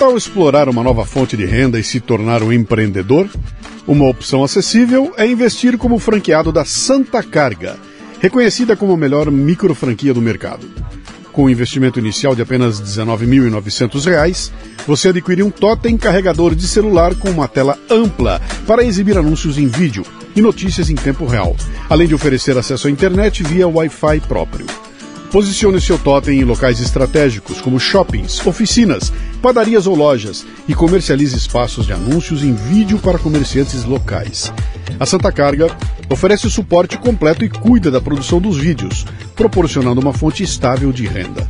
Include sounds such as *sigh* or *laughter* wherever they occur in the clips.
tal explorar uma nova fonte de renda e se tornar um empreendedor? Uma opção acessível é investir como franqueado da Santa Carga, reconhecida como a melhor micro franquia do mercado. Com um investimento inicial de apenas R$ 19.900, você adquire um totem carregador de celular com uma tela ampla para exibir anúncios em vídeo e notícias em tempo real, além de oferecer acesso à internet via Wi-Fi próprio. Posicione seu totem em locais estratégicos, como shoppings, oficinas, padarias ou lojas, e comercialize espaços de anúncios em vídeo para comerciantes locais. A Santa Carga oferece o suporte completo e cuida da produção dos vídeos, proporcionando uma fonte estável de renda.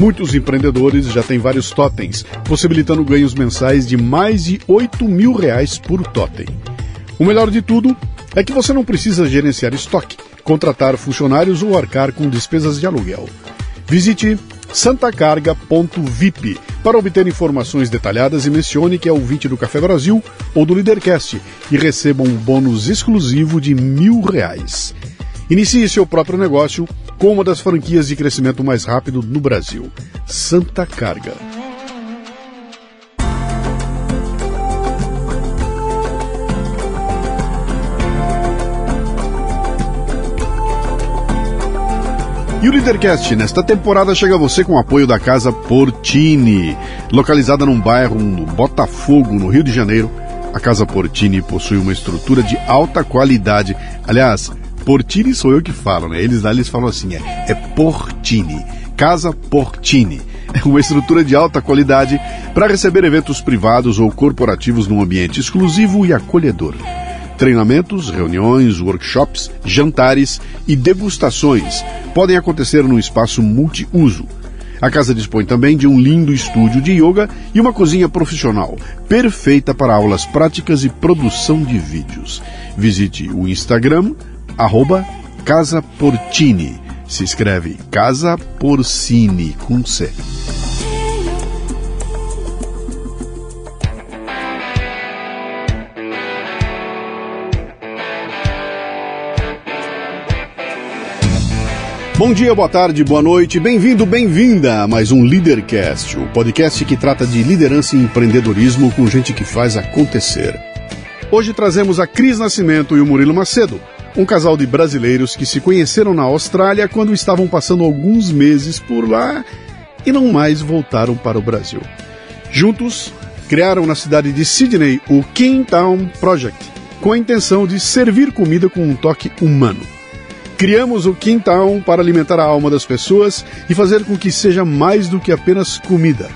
Muitos empreendedores já têm vários totens, possibilitando ganhos mensais de mais de 8 mil reais por totem. O melhor de tudo é que você não precisa gerenciar estoque, contratar funcionários ou arcar com despesas de aluguel. Visite santacarga.vip para obter informações detalhadas e mencione que é o 20 do Café Brasil ou do Lidercast e receba um bônus exclusivo de mil reais. Inicie seu próprio negócio com uma das franquias de crescimento mais rápido no Brasil, Santa Carga. E o Leadercast nesta temporada chega a você com o apoio da Casa Portini. Localizada num bairro no Botafogo, no Rio de Janeiro, a Casa Portini possui uma estrutura de alta qualidade. Aliás, Portini sou eu que falo, né? Eles lá eles falam assim, é, é Portini. Casa Portini. *laughs* É uma estrutura de alta qualidade para receber eventos privados ou corporativos num ambiente exclusivo e acolhedor treinamentos, reuniões, workshops, jantares e degustações podem acontecer num espaço multiuso. A casa dispõe também de um lindo estúdio de yoga e uma cozinha profissional, perfeita para aulas práticas e produção de vídeos. Visite o Instagram, arroba Casa Portini. Se escreve Casa Porcini com C. Bom dia, boa tarde, boa noite, bem-vindo, bem-vinda a mais um Leadercast, o podcast que trata de liderança e empreendedorismo com gente que faz acontecer. Hoje trazemos a Cris Nascimento e o Murilo Macedo, um casal de brasileiros que se conheceram na Austrália quando estavam passando alguns meses por lá e não mais voltaram para o Brasil. Juntos, criaram na cidade de Sydney o Kingtown Project, com a intenção de servir comida com um toque humano. Criamos o Quintown para alimentar a alma das pessoas e fazer com que seja mais do que apenas comida.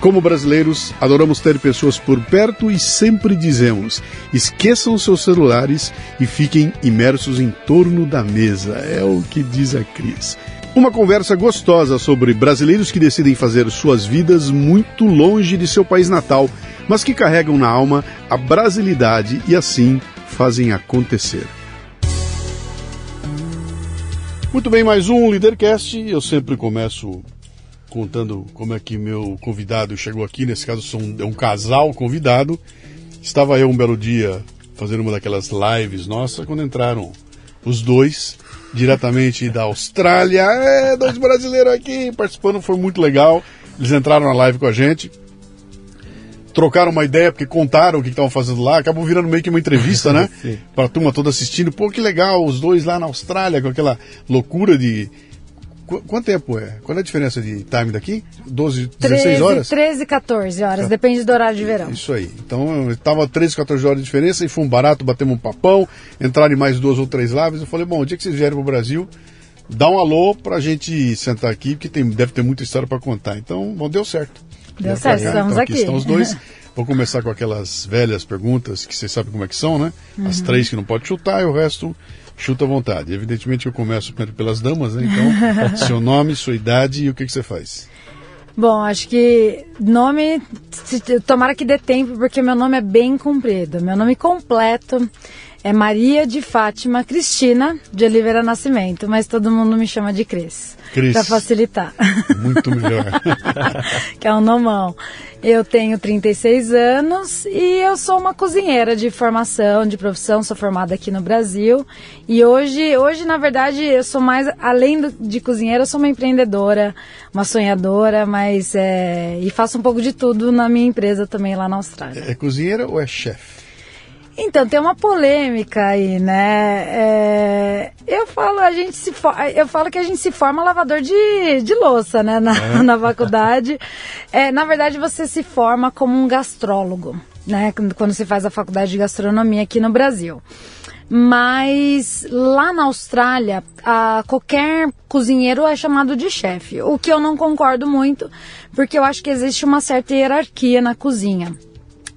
Como brasileiros, adoramos ter pessoas por perto e sempre dizemos: esqueçam seus celulares e fiquem imersos em torno da mesa. É o que diz a Cris. Uma conversa gostosa sobre brasileiros que decidem fazer suas vidas muito longe de seu país natal, mas que carregam na alma a brasilidade e assim fazem acontecer. Muito bem, mais um Leadercast. Eu sempre começo contando como é que meu convidado chegou aqui. Nesse caso, um, é um casal convidado. Estava eu um belo dia fazendo uma daquelas lives nossa quando entraram os dois diretamente da Austrália. É, dois brasileiros aqui participando, foi muito legal. Eles entraram na live com a gente trocaram uma ideia, porque contaram o que estavam fazendo lá, acabou virando meio que uma entrevista, *laughs* né? Para a turma toda assistindo. Pô, que legal, os dois lá na Austrália, com aquela loucura de. Qu quanto tempo é? Qual é a diferença de time daqui? 12, 16 13, horas? 13, 14 horas, tá. depende do horário de verão. Isso aí. Então, estava 13, 14 horas de diferença e foi um barato, batemos um papão, entraram em mais duas ou três lives. Eu falei, bom, o dia que vocês vierem para o Brasil, dá um alô para a gente sentar aqui, porque tem, deve ter muita história para contar. Então, bom, deu certo. Deu certo, estamos então, aqui. aqui. Estão os dois. *laughs* Vou começar com aquelas velhas perguntas que você sabe como é que são, né? Uhum. As três que não pode chutar e o resto chuta à vontade. Evidentemente eu começo pelas damas, né? Então, *laughs* seu nome, sua idade e o que, que você faz. Bom, acho que nome, tomara que dê tempo, porque meu nome é bem comprido. Meu nome completo É Maria de Fátima Cristina de Oliveira Nascimento, mas todo mundo me chama de Cris. Cris. Pra facilitar. Muito melhor. *laughs* que é um nomão. Eu tenho 36 anos e eu sou uma cozinheira de formação, de profissão, sou formada aqui no Brasil. E hoje, hoje na verdade, eu sou mais, além de cozinheira, eu sou uma empreendedora, uma sonhadora, mas é, e faço um pouco de tudo na minha empresa também lá na Austrália. É cozinheira ou é chefe? Então, tem uma polêmica aí, né? É, eu falo, a gente se eu falo que a gente se forma lavador de, de louça, né? Na, é. *laughs* na faculdade. É, na verdade, você se forma como um gastrólogo, né? Quando você faz a faculdade de gastronomia aqui no Brasil. Mas lá na Austrália, a, qualquer cozinheiro é chamado de chefe, o que eu não concordo muito, porque eu acho que existe uma certa hierarquia na cozinha.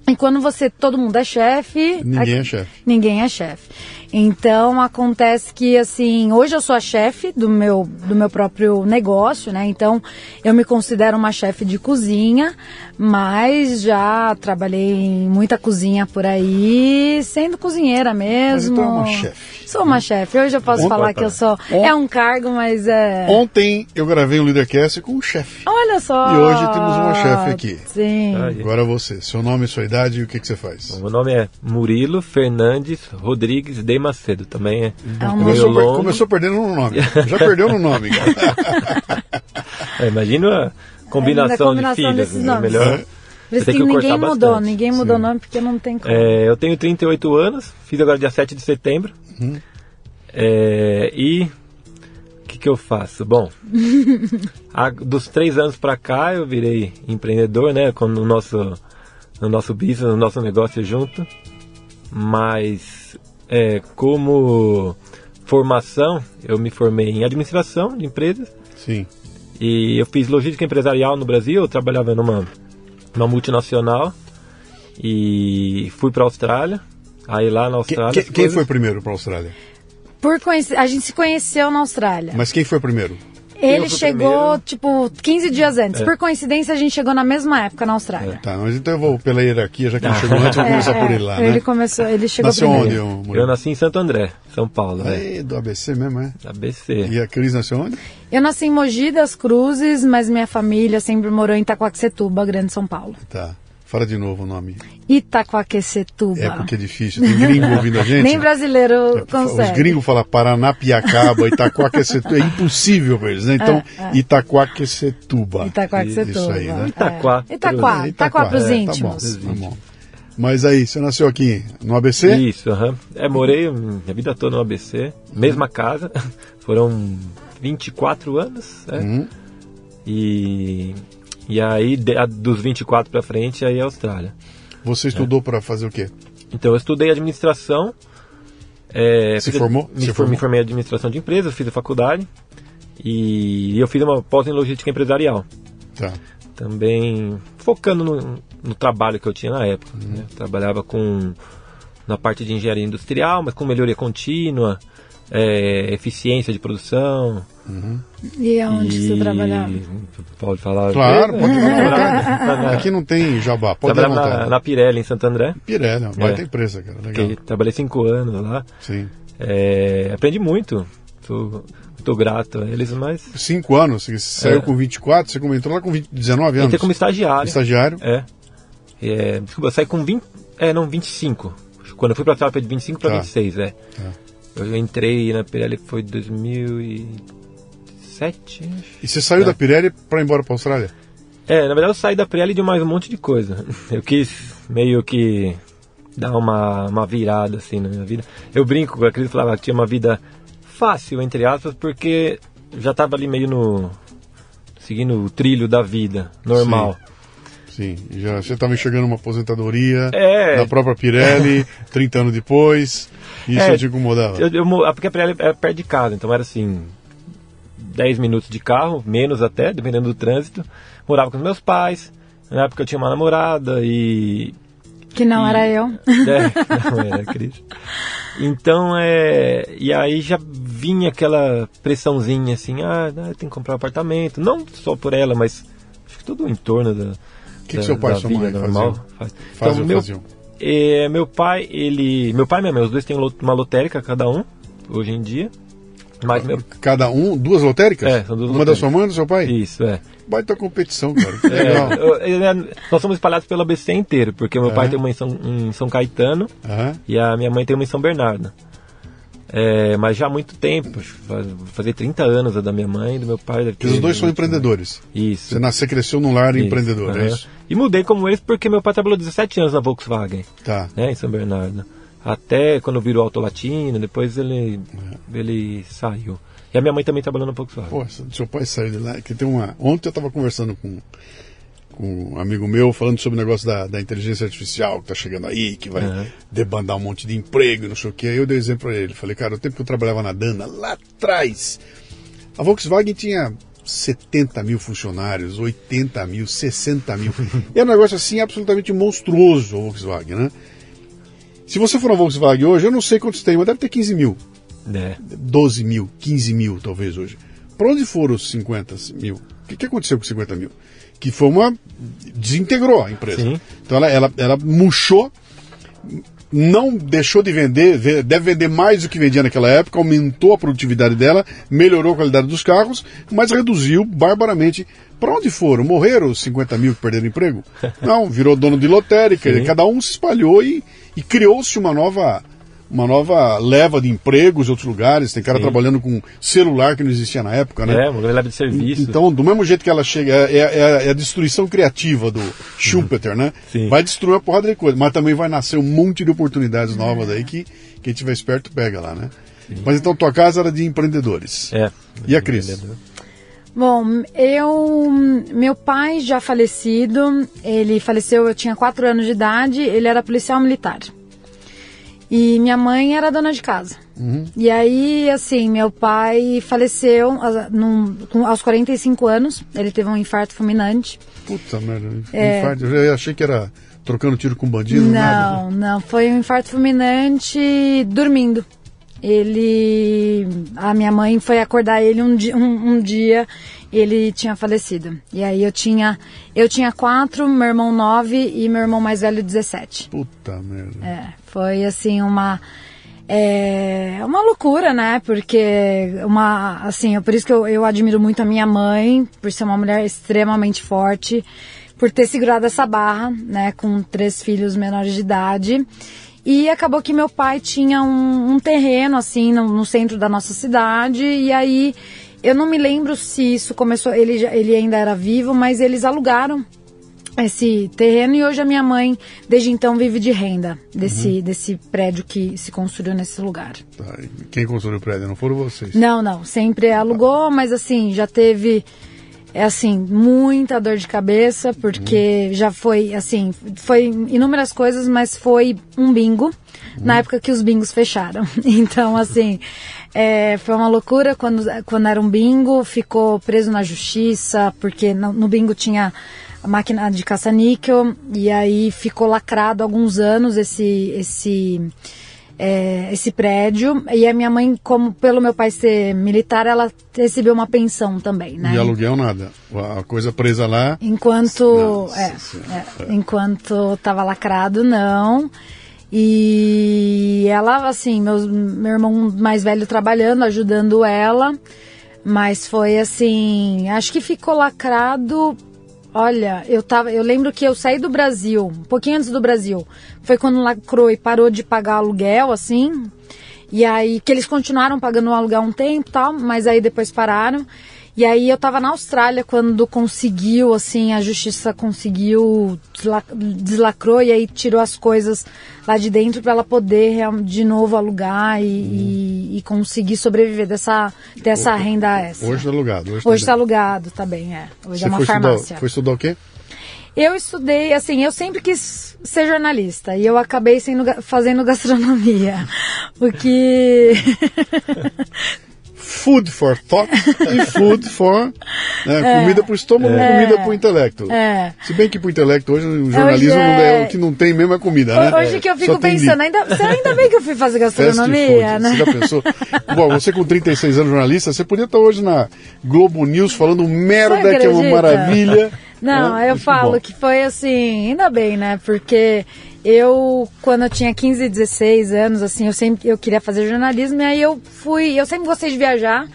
E quando você, todo mundo é chefe. Ninguém é chefe. Ninguém é chefe. Então acontece que assim, hoje eu sou a chefe do meu, do meu próprio negócio, né? Então eu me considero uma chefe de cozinha, mas já trabalhei em muita cozinha por aí, sendo cozinheira mesmo. Mas então é uma chefe. Sou uma chefe. Hoje eu posso Ontem, falar que eu sou. É um cargo, mas é. Ontem eu gravei um Leadercast com um chefe. Olha só. E hoje temos uma chefe aqui. Sim. Agora você, seu nome, sua idade e o que, que você faz? Bom, meu nome é Murilo Fernandes Rodrigues de Macedo. Também é. é um começou, per começou perdendo no nome. Já perdeu no nome, *laughs* é, imagina a combinação, é, combinação de filhas. Né? Melhor. Que, ninguém mudou, bastante. ninguém mudou o nome porque não tem como. É, eu tenho 38 anos, fiz agora dia 7 de setembro. Uhum. É, e o que, que eu faço? Bom, *laughs* a, dos três anos para cá eu virei empreendedor, né? Com, no, nosso, no nosso business, no nosso negócio junto. Mas é, como formação, eu me formei em administração de empresas. Sim. E eu fiz logística empresarial no Brasil, eu trabalhava numa, numa multinacional e fui para a Austrália. Aí lá na Austrália. Quem, quem coisas... foi primeiro para a Austrália? Por A gente se conheceu na Austrália. Mas quem foi primeiro? Ele chegou, primeiro. tipo, 15 dias antes. É. Por coincidência, a gente chegou na mesma época na Austrália. É. Tá, mas então eu vou pela hierarquia, já que ele *laughs* chegou antes, vou começar por ele lá, né? Ele começou, ele chegou Nasceu primeiro. onde? Eu, eu nasci em Santo André, São Paulo. Aí, do ABC mesmo, é? ABC. E a Cris nasceu onde? Eu nasci em Mogi das Cruzes, mas minha família sempre morou em Itacoaxetuba, Grande São Paulo. Tá. Fala de novo o nome. Itacoaquecetuba. É porque é difícil. Tem gringo ouvindo a *laughs* gente. Nem brasileiro é, consegue. Os gringos falam Paranapiacaba, Itacoaquecetuba. É impossível para eles, né? Então, é, é. Itacoaquecetuba. Itacoaquecetuba. Isso aí, né? Itaquá. É. Itaquá. Itaquá para os íntimos. Tá bom, tá bom. Mas aí, você nasceu aqui no ABC? Isso, aham. É, morei minha vida toda no ABC. Mesma casa. *laughs* Foram 24 anos, né? Uhum. E e aí, de, dos 24 para frente, aí é Austrália. Você estudou é. para fazer o quê? Então, eu estudei administração. É, Se formou? Me, for, me formei em administração de empresas, fiz a faculdade. E eu fiz uma pós em logística empresarial. Tá. Também focando no, no trabalho que eu tinha na época. Uhum. Né? Trabalhava com na parte de engenharia industrial, mas com melhoria contínua, é, eficiência de produção. Uhum. E aonde e... você trabalhava? Pode falar? Claro, pode falar. Aqui não tem jabá, pode Trabalhava na, na, Pirelli, em Santo André. Pirelli, uma baita é. empresa, cara. Legal. Que, trabalhei cinco anos lá. Sim. É, aprendi muito. Sou muito grato a eles, mas... Cinco anos? Você saiu é. com 24, você comentou lá com 20, 19 anos? Entrei como estagiário. Estagiário? É. é desculpa, eu saí com 20... É, não, 25. Quando eu fui para a de 25 para tá. 26, é. Tá. Eu entrei na Pirelli foi 2007. E você saiu é. da Pirelli para ir embora para a Austrália? É, na verdade eu saí da Pirelli de mais um monte de coisa. Eu quis meio que dar uma, uma virada assim na minha vida. Eu brinco com a Cris falava que tinha uma vida fácil, entre aspas, porque já estava ali meio no. seguindo o trilho da vida, normal. Sim. Sim, já você estava enxergando uma aposentadoria é. da própria Pirelli, *laughs* 30 anos depois, isso é, te incomodava? Eu, eu, porque a Pirelli era perto de casa, então era assim, 10 minutos de carro, menos até, dependendo do trânsito. Morava com os meus pais, na época eu tinha uma namorada e... Que não e, era eu. *laughs* É, não era, Cris. Então, é... E aí já vinha aquela pressãozinha assim, ah, tem que comprar um apartamento. Não só por ela, mas acho que todo o entorno da o que, que seu pai e sua mãe normal. faziam? Faz. Então, meu, é, meu pai, ele. Meu pai e minha mãe, os dois têm uma lotérica cada um, hoje em dia. Mas meu... Cada um, duas lotéricas? É, são duas Uma lotéricas. da sua mãe e do seu pai? Isso, é. Baita competição, cara. Que legal. É, eu- eu- nós somos espalhados pela BC inteiro, porque meu pai É. tem uma em São, em São Caetano e a minha mãe tem uma em São Bernardo. É, mas já há muito tempo, faz- fazer 30 anos a da minha mãe e do meu pai. os dois são 20, empreendedores. Isso. Você nasceu, cresceu num lar Isso, empreendedor, é aham. isso? E mudei como eles porque meu pai trabalhou 17 anos na Volkswagen, Tá. né, em São Bernardo. Até quando virou Auto Latino, depois ele, ele saiu. E a minha mãe também trabalhou na Volkswagen. Pô, seu pai saiu de lá. Que tem uma... Ontem eu estava conversando com, com um amigo meu, falando sobre o negócio da, da inteligência artificial que tá chegando aí, que vai Aham. debandar um monte de emprego e não sei o quê. Aí eu dei exemplo pra ele. Falei, cara, o tempo que eu trabalhava na Dana, lá atrás, a Volkswagen tinha 70 mil funcionários, 80 mil, 60 mil. *laughs* É um negócio assim absolutamente monstruoso a Volkswagen, né? Se você for na Volkswagen hoje, eu não sei quantos tem, mas deve ter 15 mil. É. 12 mil, 15 mil talvez hoje. Para onde foram os 50 mil? O que, que aconteceu com 50 mil? Que foi uma. desintegrou a empresa. Sim. Então ela, ela, ela murchou, não deixou de vender, ve- deve vender mais do que vendia naquela época, aumentou a produtividade dela, melhorou a qualidade dos carros, mas reduziu barbaramente. Para onde foram? Morreram os 50 mil que perderam emprego? *laughs* Não, virou dono de lotérica, Sim. cada um se espalhou e, e criou-se uma nova uma nova leva de empregos em outros lugares. Tem cara Sim. trabalhando com celular que não existia na época, né? É, uma leve de serviço. Então, do mesmo jeito que ela chega, é, é- é a destruição criativa do Schumpeter, né? Sim. Vai destruir uma porrada de coisa, mas também vai nascer um monte de oportunidades novas aí que quem tiver esperto pega lá, né? Mas então tua casa era de empreendedores. É. E a Cris? Bom, eu. Meu pai já falecido, ele faleceu, eu tinha 4 anos de idade, ele era policial militar. E minha mãe era dona de casa. E aí, assim, meu pai faleceu ah, num- com- aos 45 anos, ele teve um infarto fulminante. Puta merda. infarto. Eu achei que era trocando tiro com bandido. Não, nada. não, foi um infarto fulminante dormindo. Ele. A minha mãe foi acordar ele um, um, um dia ele tinha falecido. E aí eu tinha. Eu tinha quatro, meu irmão nove e meu irmão mais velho 17. Puta merda. É, foi assim uma. É uma loucura, né? Porque uma, assim, é por isso que eu, eu admiro muito a minha mãe, por ser uma mulher extremamente forte, por ter segurado essa barra, né? Com três filhos menores de idade. E acabou que meu pai tinha um, um terreno, assim, no, no centro da nossa cidade, e aí eu não me lembro se isso começou, ele, já- ele ainda era vivo, mas eles alugaram esse terreno e hoje a minha mãe, desde então, vive de renda desse, desse prédio que se construiu nesse lugar. Tá, Quem construiu o prédio? Não foram vocês? Não, não, sempre alugou, mas assim, já teve, é assim, muita dor de cabeça, porque já foi, assim, foi inúmeras coisas, mas foi um bingo, na época que os bingos fecharam. *laughs* Então, assim, é, foi uma loucura quando, quando era um bingo, ficou preso na justiça, porque no, no bingo tinha a máquina de caça-níquel, e aí ficou lacrado alguns anos esse, esse, é, esse prédio. E a minha mãe, como pelo meu pai ser militar, ela recebeu uma pensão também, né? E aluguel nada. A coisa presa lá. Enquanto, Nossa é, é, enquanto tava lacrado, não. E ela, assim, meus, meu irmão mais velho trabalhando, ajudando ela. Mas foi assim, acho que ficou lacrado. Olha, eu tava, eu lembro que eu saí do Brasil, um pouquinho antes do Brasil. Foi quando lacrou e parou de pagar aluguel, assim. E aí, que eles continuaram pagando o aluguel um tempo tal, mas aí depois pararam. E aí eu tava na Austrália quando conseguiu, assim, a justiça conseguiu, desla- deslacrou e aí tirou as coisas lá de dentro para ela poder de novo alugar e, e- e conseguir sobreviver dessa, dessa renda extra. Hoje tá alugado. Hoje, Hoje tá tá alugado também, é. Hoje Você é uma foi farmácia. estudar, foi estudar o quê? Eu estudei, assim, eu sempre quis ser jornalista e eu acabei sendo, fazendo gastronomia. *laughs* O que. Food for thought e food for né, comida para o estômago e comida para o intelecto. É. Se bem que para o intelecto hoje o jornalismo Hoje não é- é, o que não tem mesmo é comida, né? Hoje que eu Só fico tem pensando, ainda, ainda bem que eu fui fazer gastronomia, né? Você já pensou? *laughs* Bom, você com 36 anos jornalista, você podia estar hoje na Globo News falando merda que é uma maravilha. Não, né? eu Muito falo bom. que foi assim, ainda bem, né? Porque eu, quando eu tinha 15, 16 anos, assim, eu sempre eu queria fazer jornalismo e aí eu fui, eu sempre gostei de viajar.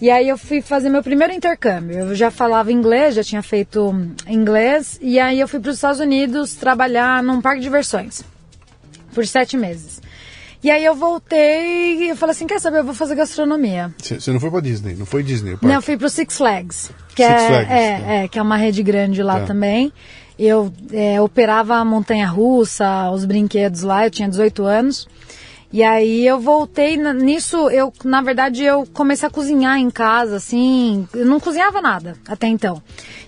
E aí eu fui fazer meu primeiro intercâmbio. Eu já falava inglês, já tinha feito inglês, e aí eu fui para os Estados Unidos trabalhar num parque de diversões por sete meses. E aí eu voltei e eu falei assim, quer saber, eu vou fazer gastronomia. Você não foi para Disney, não foi Disney? Não, eu fui pro Six Flags. Que Six é, Flags, é, tá. é, que é uma rede grande lá Tá. também. Eu é, operava a montanha-russa, os brinquedos lá, eu tinha 18 anos. E aí eu voltei nisso, eu na verdade eu comecei a cozinhar em casa, assim, eu não cozinhava nada até então.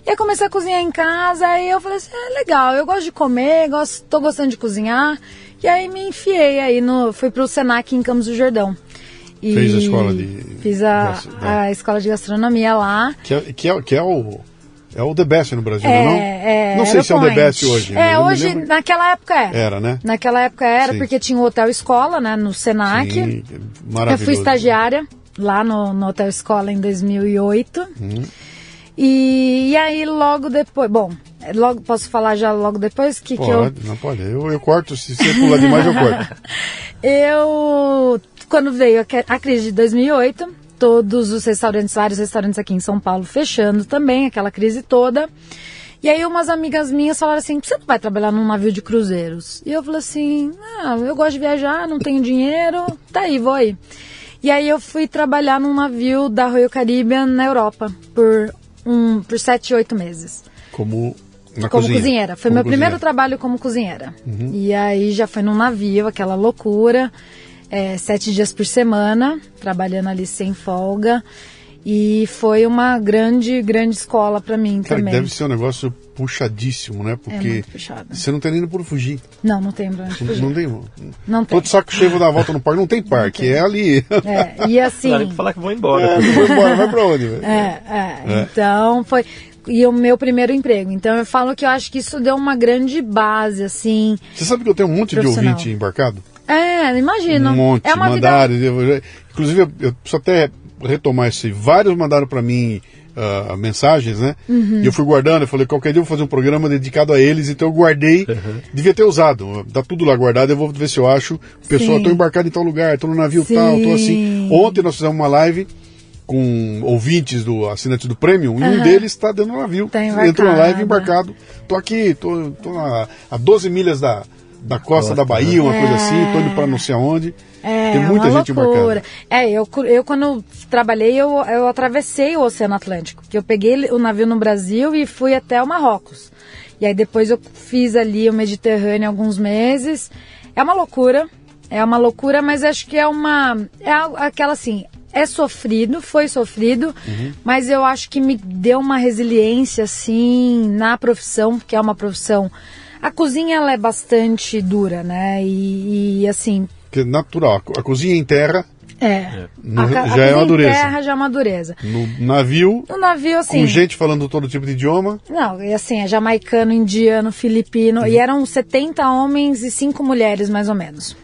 E aí comecei a cozinhar em casa e eu falei assim, é legal, eu gosto de comer, gosto, tô gostando de cozinhar. E aí me enfiei aí no, fui pro Senac em Campos do Jordão. E Fez a escola de- Fiz a, da- a escola de gastronomia lá. Que é, que é, que é o. É o The Best no Brasil, É, não é? é, não sei se é o The. Best hoje. É, eu hoje, naquela época era. Era, né? Naquela época era, Sim. porque tinha o Hotel Escola, né, no Senac. Sim, Eu maravilhoso. fui estagiária lá no, no Hotel Escola em 2008. Uhum. E, e aí logo depois, bom, logo posso falar já logo depois que, que eu Pode, não pode. Eu, eu corto, se você pular demais, eu corto. *laughs* Eu, quando veio a a crise de 2008, todos os restaurantes, vários restaurantes aqui em São Paulo fechando também, aquela crise toda. E aí umas amigas minhas falaram assim, você não vai trabalhar num navio de cruzeiros? E eu falei assim, ah, eu gosto de viajar, não tenho dinheiro, tá aí, vou aí. E aí eu fui trabalhar num navio da Royal Caribbean na Europa por, um, por sete, oito meses Como na como cozinha. cozinheira. Foi Como meu cozinheira. primeiro Uhum. trabalho como cozinheira. E aí já foi num navio, aquela loucura. É, sete dias por semana, trabalhando ali sem folga. E foi uma grande, grande escola para mim Cara, também. deve ser um negócio puxadíssimo, né? É Porque muito puxado. você não tem nem por fugir. Não, não tem pra onde fugir. Não tem. Não tem. Todo saco cheio vou dar a volta no parque. Não tem parque, é ali. É, e *laughs* assim. Não pra falar que vou embora. É, vai embora, vai pra onde? velho? É, é, Então foi. E o meu primeiro emprego. Então eu falo que eu acho que isso deu uma grande base, assim. Você sabe que eu tenho um monte de ouvinte embarcado? É, imagino. Um monte, é uma vida mandaram. eu- eu- inclusive, eu, eu preciso até retomar isso aí. Vários mandaram pra mim ah, mensagens, né? Uhum. E eu fui guardando. Eu falei, qualquer dia eu vou fazer um programa dedicado a eles. Então eu guardei. Devia ter usado. Tá tudo lá guardado. Eu vou ver se eu acho. Pessoal, tô embarcado em tal lugar, tô no navio Sim. tal, tô assim. Ontem nós fizemos uma live com ouvintes do assinante do Premium, e um deles está dentro do navio. Tá Entrou na live embarcado. embarcado. Tô aqui, tô, tô na- a 12 milhas da, da costa da Bahia, uma coisa assim, tô indo para não sei aonde. É, Tem muita uma gente loucura. embarcada. É, eu, eu quando trabalhei, eu, eu atravessei o Oceano Atlântico. Que eu peguei o navio no Brasil e fui até o Marrocos. E aí depois eu fiz ali o Mediterrâneo alguns meses. É uma loucura, é uma loucura, mas acho que é uma. É aquela assim. É sofrido, foi sofrido, Uhum. mas eu acho que me deu uma resiliência, assim, na profissão, que é uma profissão. A cozinha, ela é bastante dura, né? E, e, assim, Que é natural. A co- A cozinha em terra, é. No- a, ca- a já é uma dureza. terra já é uma dureza. no navio, No navio, assim. com gente falando todo tipo de idioma. Não, e assim, é jamaicano, indiano, filipino. Uhum. E eram 70 homens e 5 mulheres, mais ou menos.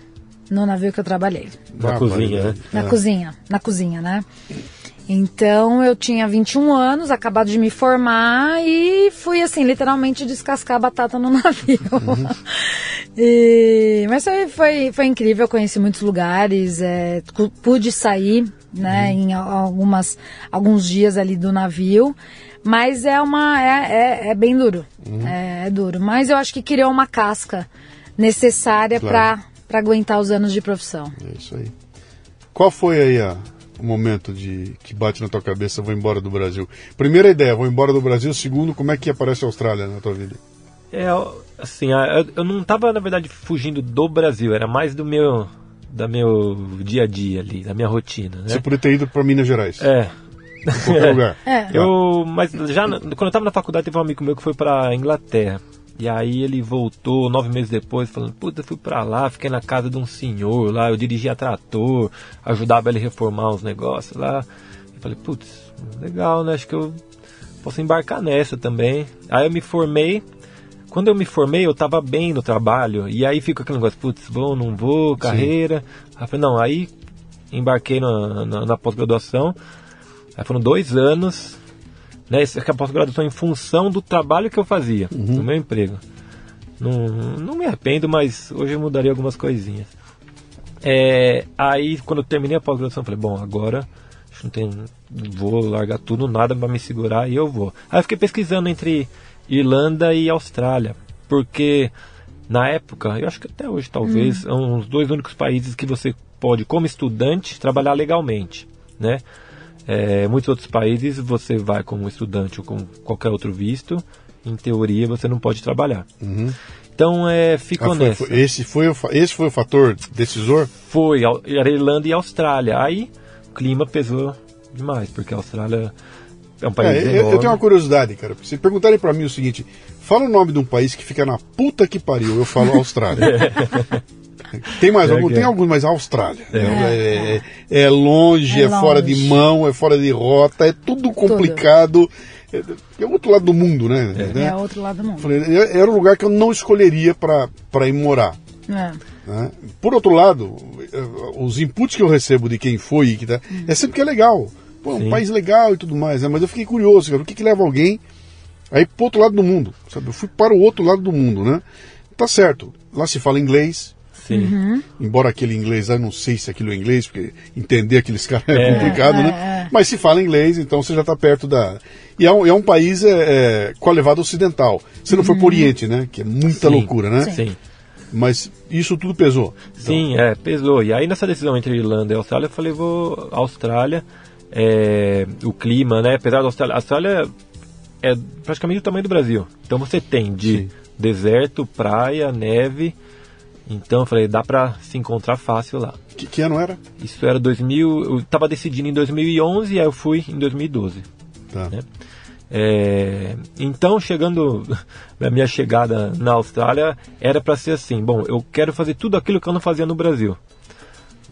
No navio que eu trabalhei. Na Ah, cozinha, né? Na é. cozinha. Na cozinha, né? Então eu tinha 21 anos, acabado de me formar e fui assim, literalmente descascar a batata no *laughs* navio. E- mas foi, foi, foi incrível, eu conheci muitos lugares, é, pude sair né, em al- algumas, alguns dias ali do navio. Mas é uma. é, é, é bem duro. É, é duro. Mas eu acho que criou uma casca necessária Claro. para aguentar os anos de profissão. É isso aí. Qual foi aí a- o momento de que bate na tua cabeça, vou embora do Brasil? Primeira ideia, vou embora do Brasil. Segundo, como é que aparece a Austrália na tua vida? É, assim, eu, eu não tava, na verdade, fugindo do Brasil, era mais do meu, da meu dia a dia ali, da minha rotina, né? Você poderia ter ido para Minas Gerais, É, em qualquer *laughs* lugar. É. eu, mas já quando eu tava na faculdade teve um amigo meu que foi pra Inglaterra. E aí ele voltou nove meses depois falando, puta, eu fui pra lá, fiquei na casa de um senhor lá, eu dirigia trator, ajudava ele a reformar uns negócios lá. Eu falei, putz, legal, né? Acho que eu posso embarcar nessa também. Aí eu me formei. Quando eu me formei, eu tava bem no trabalho. E aí fica aquele negócio, putz, vou, não vou, carreira. Aí eu falei, não, aí embarquei na, na, na pós-graduação. Aí foram dois anos, né? Essa que a pós-graduação em função do trabalho que eu fazia, do meu emprego. Não, não me arrependo, mas hoje eu mudaria algumas coisinhas. É, aí, quando eu terminei a pós-graduação, falei, bom, agora não tem, vou largar tudo, nada para me segurar e eu vou. Aí eu fiquei pesquisando entre Irlanda e Austrália, porque na época, eu acho que até hoje talvez, hum. são os dois únicos países que você pode, como estudante, trabalhar legalmente, né? É, muitos outros países você vai como estudante ou com qualquer outro visto, em teoria você não pode trabalhar. Uhum. Então é, ficou ah, foi, nessa. Foi, esse, foi o, esse foi o fator decisor? Foi, era Irlanda e Austrália. Aí o clima pesou demais, porque a Austrália é um país é, eu, eu, tenho uma curiosidade, cara. Se perguntarem para mim o seguinte, fala o nome de um país que fica na puta que pariu, eu falo Austrália. *laughs* *laughs* Tem mais é algum? Tem é. alguns, mas a Austrália. É. é, é, é longe, é, fora de mão, é fora de rota, é tudo complicado. Tudo. É, outro lado do mundo, né? É, é outro lado do mundo. Era um lugar que eu não escolheria para ir morar. Né? Por outro lado, os inputs que eu recebo de quem foi, que tá, é sempre que é legal. Pô, um país legal e tudo mais, né? Mas eu fiquei curioso, cara, o que, que leva alguém aí pro outro lado do mundo? Sabe? Eu fui para o outro lado do mundo, né? Tá certo, lá se fala inglês, Sim. Uhum. Embora aquele inglês, eu não sei se aquilo é inglês, porque entender aqueles caras é, é complicado, é, né? É. Mas se fala inglês, então você já está perto da. E é um, é um país é, é, com a levada ocidental. Se não for uhum. por Oriente, né? Que é muita Sim. loucura, né? Sim. Mas isso tudo pesou. Então. Sim, é, pesou. E aí nessa decisão entre Irlanda e Austrália, eu falei, vou Austrália, é, o clima, né? Apesar da Austrália, a Austrália é praticamente o tamanho do Brasil. Então você tem de Sim. deserto, praia, neve então eu falei, dá pra se encontrar fácil lá. Que, que ano era? Isso era 2000, eu tava decidindo em 2011 e aí eu fui em 2012. Tá. Né? É, então, chegando, *laughs* a minha chegada na Austrália era para ser assim: bom, eu quero fazer tudo aquilo que eu não fazia no Brasil.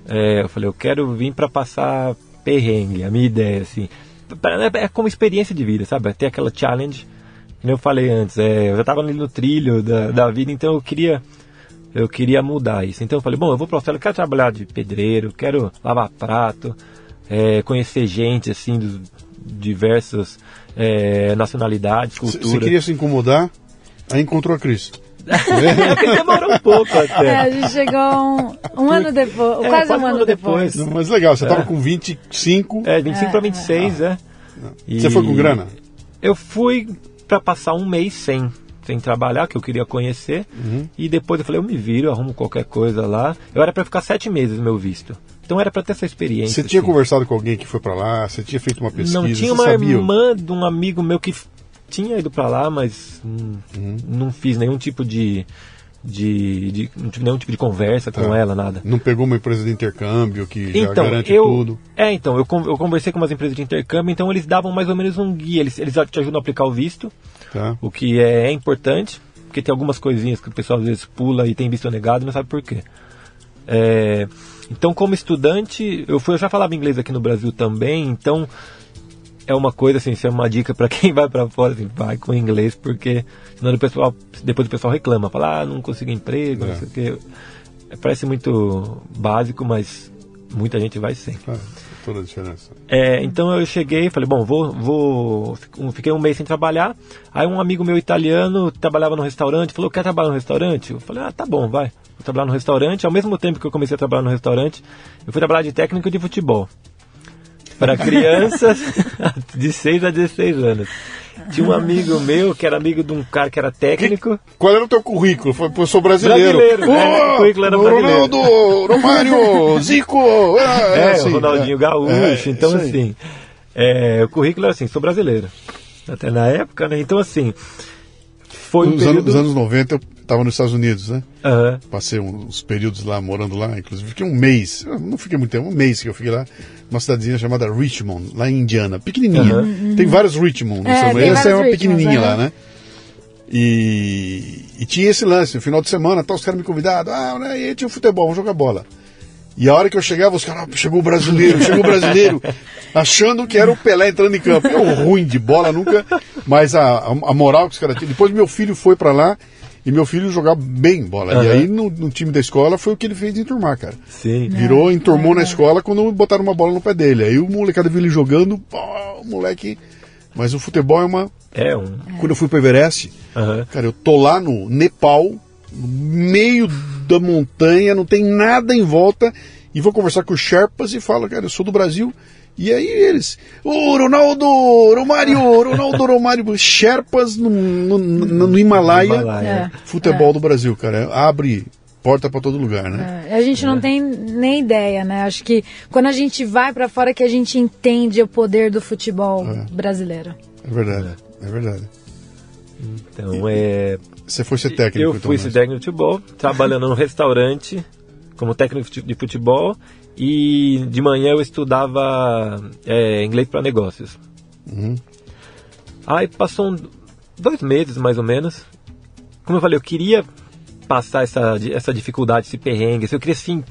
É, eu falei, eu quero vir para passar perrengue, a minha ideia, assim. É como experiência de vida, sabe? Ter aquela challenge, como eu falei antes, é, eu já estava no trilho da, da vida, então eu queria eu queria mudar isso. Então eu falei, bom, eu vou para a Austrália, quero trabalhar de pedreiro, quero lavar prato, é, conhecer gente assim, de diversas é, nacionalidades, culturas. Você queria se incomodar? Aí encontrou a Cris. *laughs* demorou um pouco até. É, a gente chegou um, um ano depois, é, quase, um ano depois. depois. Mas legal, você estava é. com 25. É, 25 é, para 26, é. E você foi com grana? Eu fui para passar um mês sem sem trabalhar, que eu queria conhecer. Uhum. E depois eu falei, eu me viro, arrumo qualquer coisa lá. Eu era para ficar sete meses meu visto. Então era para ter essa experiência. Você tinha assim. conversado com alguém que foi para lá? Você tinha feito uma pesquisa? Não, tinha uma sabia? irmã de um amigo meu que tinha ido para lá, mas uhum. não fiz nenhum tipo de de, de, não tive nenhum tipo de conversa com é. ela, nada. Não pegou uma empresa de intercâmbio que então, já garante eu, tudo? É, então, eu, eu conversei com umas empresas de intercâmbio, então eles davam mais ou menos um guia, eles, eles te ajudam a aplicar o visto, tá. o que é, é, importante, porque tem algumas coisinhas que o pessoal às vezes pula e tem visto negado não sabe por quê. É, então, como estudante, eu, fui, eu já falava inglês aqui no Brasil também, então é uma coisa assim, isso é uma dica para *laughs* quem vai para fora, assim, vai com inglês, porque senão o pessoal, depois o pessoal reclama, fala, ah, não consegui emprego, é. não sei o quê. Parece muito básico, mas muita gente vai sem. É, toda a diferença. É, então eu cheguei, falei, bom, vou, vou, fiquei um mês sem trabalhar. Aí um amigo meu italiano trabalhava no restaurante, falou, quer trabalhar no restaurante? Eu falei, ah, tá bom, vai. Vou trabalhar no restaurante. Ao mesmo tempo que eu comecei a trabalhar no restaurante, eu fui trabalhar de técnico de futebol para crianças *laughs* de 6 a 16 anos. Tinha um amigo meu que era amigo de um cara que era técnico. Qual era o teu currículo? Foi, eu sou brasileiro. Brasileiro, oh, né? O currículo era brasileiro. Ronaldo, Romário, Zico. *laughs* É, é assim, o Ronaldinho é. Gaúcho. É, então, assim, é, o currículo era assim, sou brasileiro. Até na época, né? Então, assim, foi um nos, período... anos, nos anos 90 eu estava nos Estados Unidos, né? Uhum. Passei uns períodos lá, morando lá, inclusive. Fiquei um mês, não fiquei muito tempo, um mês que eu fiquei lá, numa cidadezinha chamada Richmond, lá em Indiana. Pequenininha. Uhum. Tem vários Richmond. É, essa é uma pequenininha lá, né? E, e, tinha esse lance, no final de semana, tá, os caras me convidaram, ah, né, e aí tinha o futebol, vamos jogar bola. E a hora que eu chegava, os caras, ah, chegou o brasileiro, chegou o brasileiro, *laughs* achando que era o Pelé entrando em campo. Eu ruim de bola, nunca, mas a, a, moral que os caras tinham. Depois meu filho foi para lá e meu filho jogava bem bola. Uhum. E aí no, no, time da escola foi o que ele fez enturmar, cara. Sim. Virou, enturmou é. na escola quando botaram uma bola no pé dele. Aí o molecada viu ele jogando, pô, o moleque. Mas o futebol é uma É um. Quando eu fui para Everest, Aham. cara, eu tô lá no Nepal, no meio da montanha, não tem nada em volta, e vou conversar com os Sherpas e falo, cara, eu sou do Brasil. E aí eles, ô Ronaldo, Romário, Ronaldo, Romário, Sherpas no, no, no- no Himalaia, Himalaia. futebol do Brasil, cara, abre porta para todo lugar, né? É, a gente não tem nem ideia, né? Acho que quando a gente vai pra fora que a gente entende o poder do futebol brasileiro. É verdade, é verdade. Então é. Você foi ser técnico, Eu então, fui né? técnico de futebol, trabalhando num restaurante como técnico de futebol e de manhã eu estudava é, inglês para negócios. Uhum. Aí passou um- dois meses mais ou menos. Como eu falei, eu queria passar essa, essa dificuldade, esse perrengue. Eu queria sim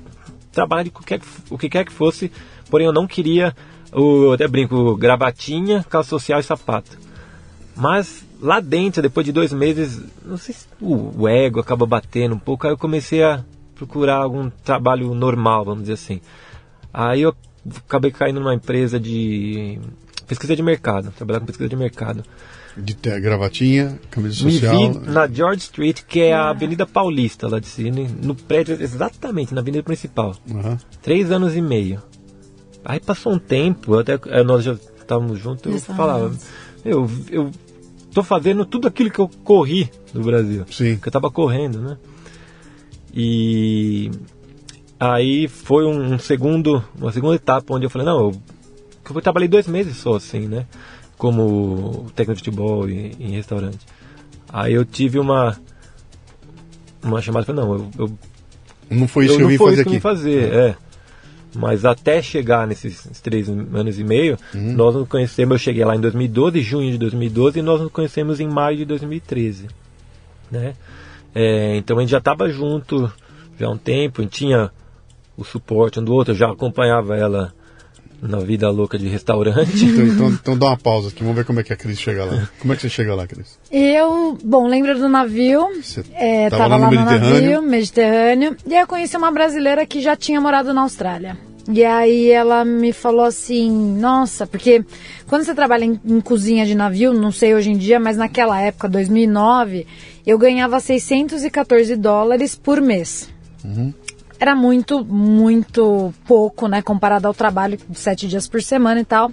trabalhar de qualquer, o que quer que fosse, porém eu não queria, o, eu até brinco, gravatinha, calça social e sapato. Mas lá dentro, depois de dois meses, não sei se o, o ego acaba batendo um pouco, aí eu comecei a procurar algum trabalho normal, vamos dizer assim. Aí eu acabei caindo numa empresa de pesquisa de mercado, trabalhar com pesquisa de mercado. De ter gravatinha, camisa Me social. vi na George Street, que é a Avenida Paulista lá de Sydney, no prédio exatamente, na avenida principal. Aham. Três anos e meio. Aí passou um tempo, até eh, nós já estávamos juntos, eu falava, eu, eu tô fazendo tudo aquilo que eu corri no Brasil. Sim. Que eu tava correndo, né? E aí foi um, um segundo, uma segunda etapa onde eu falei, não, eu, eu trabalhei dois meses só assim, né? Como técnico de futebol e, em restaurante. Aí eu tive uma uma chamada, falei, não, eu, eu Não foi isso eu que eu vim foi fazer isso que eu aqui. fazer, é. Mas até chegar nesses nesses três anos e meio, Uhum. nós nos conhecemos, eu cheguei lá em 2012, junho de 2012, e nós nos conhecemos em maio de 2013. Né? É, então a gente já estava junto já há um tempo, a gente tinha o suporte um do outro, eu já acompanhava ela na vida louca de restaurante. Então, então, então dá uma pausa aqui, vamos ver como é que a Cris chega lá. Como é que você chega lá, Cris? Eu, bom, lembro do navio. Você É, tava tava, lá no lá no Mediterrâneo? navio, Mediterrâneo. E eu conheci uma brasileira que já tinha morado na Austrália. E aí ela me falou assim, nossa, porque quando você trabalha em, em cozinha de navio, não sei hoje em dia, mas naquela época, 2009, eu ganhava 614 dólares por mês. Era muito, muito pouco, né, comparado ao trabalho de sete dias por semana e tal.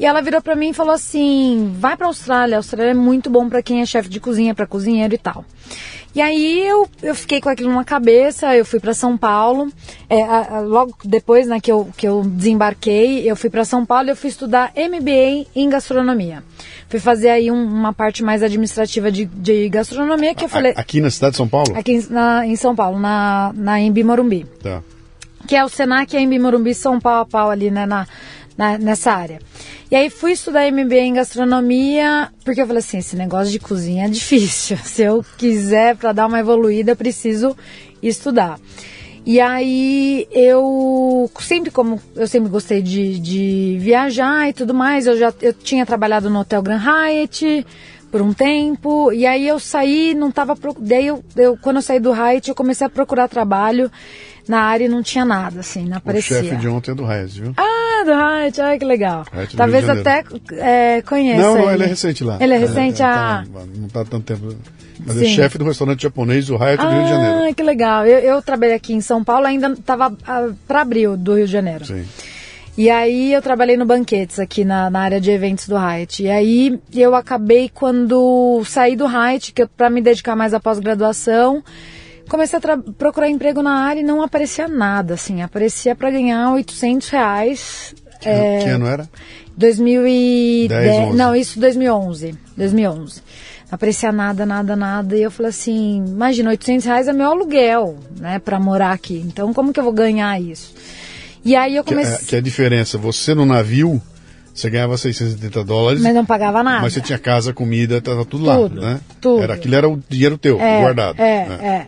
E ela virou pra mim e falou assim: vai pra Austrália, a Austrália é muito bom pra quem é chefe de cozinha, pra cozinheiro e tal. E aí eu, eu fiquei com aquilo na cabeça, eu fui pra São Paulo. É, a- a- logo depois né, que, eu, que eu desembarquei, eu fui pra São Paulo e eu fui estudar MBA em gastronomia. Fui fazer aí um- uma parte mais administrativa de, de gastronomia que eu falei. Aqui na cidade de São Paulo? Aqui em, na- em São Paulo, na, na Embi Morumbi Tá. que é o Senac e a Embi Morumbi são pau a pau ali, né, na, na- nessa área. E aí fui estudar MBA em gastronomia, porque eu falei assim, esse negócio de cozinha é difícil. *laughs* Se eu quiser, para dar uma evoluída, preciso estudar. E aí eu sempre como eu sempre gostei de, de viajar e tudo mais, eu já eu tinha trabalhado no Hotel Grand Hyatt por um tempo, e aí eu saí, não tava daí eu, eu quando eu saí do Hyatt, eu comecei a procurar trabalho na área e não tinha nada assim, não O aparecia. chefe de ontem é do Raiz, viu? Ah, do Hyatt, ai que legal. Hyatt Talvez até é, conheça não, não, ele. é recente lá. Ele é recente, é, ah. tá- não tá há tanto tempo. Mas é Sim. chefe do restaurante japonês do Hyatt do Rio de Janeiro. Ah, que legal. Eu, eu trabalhei aqui em São Paulo, ainda estava para abril do Rio de Janeiro. Sim. E aí eu trabalhei no Banquetes aqui na, na área de eventos do Hyatt. E aí eu acabei quando saí do Hyatt, que para me dedicar mais à pós-graduação, comecei a procurar emprego na área e não aparecia nada, assim. Aparecia para ganhar 800 reais. Que, é, que ano era? 2010, 10, 11. não, isso 2011, 2011. Não aparecia nada, nada, nada. E eu falei assim, imagina, 800 reais é meu aluguel, né, pra morar aqui. Então, como que eu vou ganhar isso? E aí eu Que, é, comecei, que é a diferença. Você no navio, você ganhava 670 dólares, mas não pagava nada. mas você tinha casa, comida, tava tudo, Tudo, lá, né? tudo. Era, aquilo era o dinheiro teu, é, guardado. É, né? é.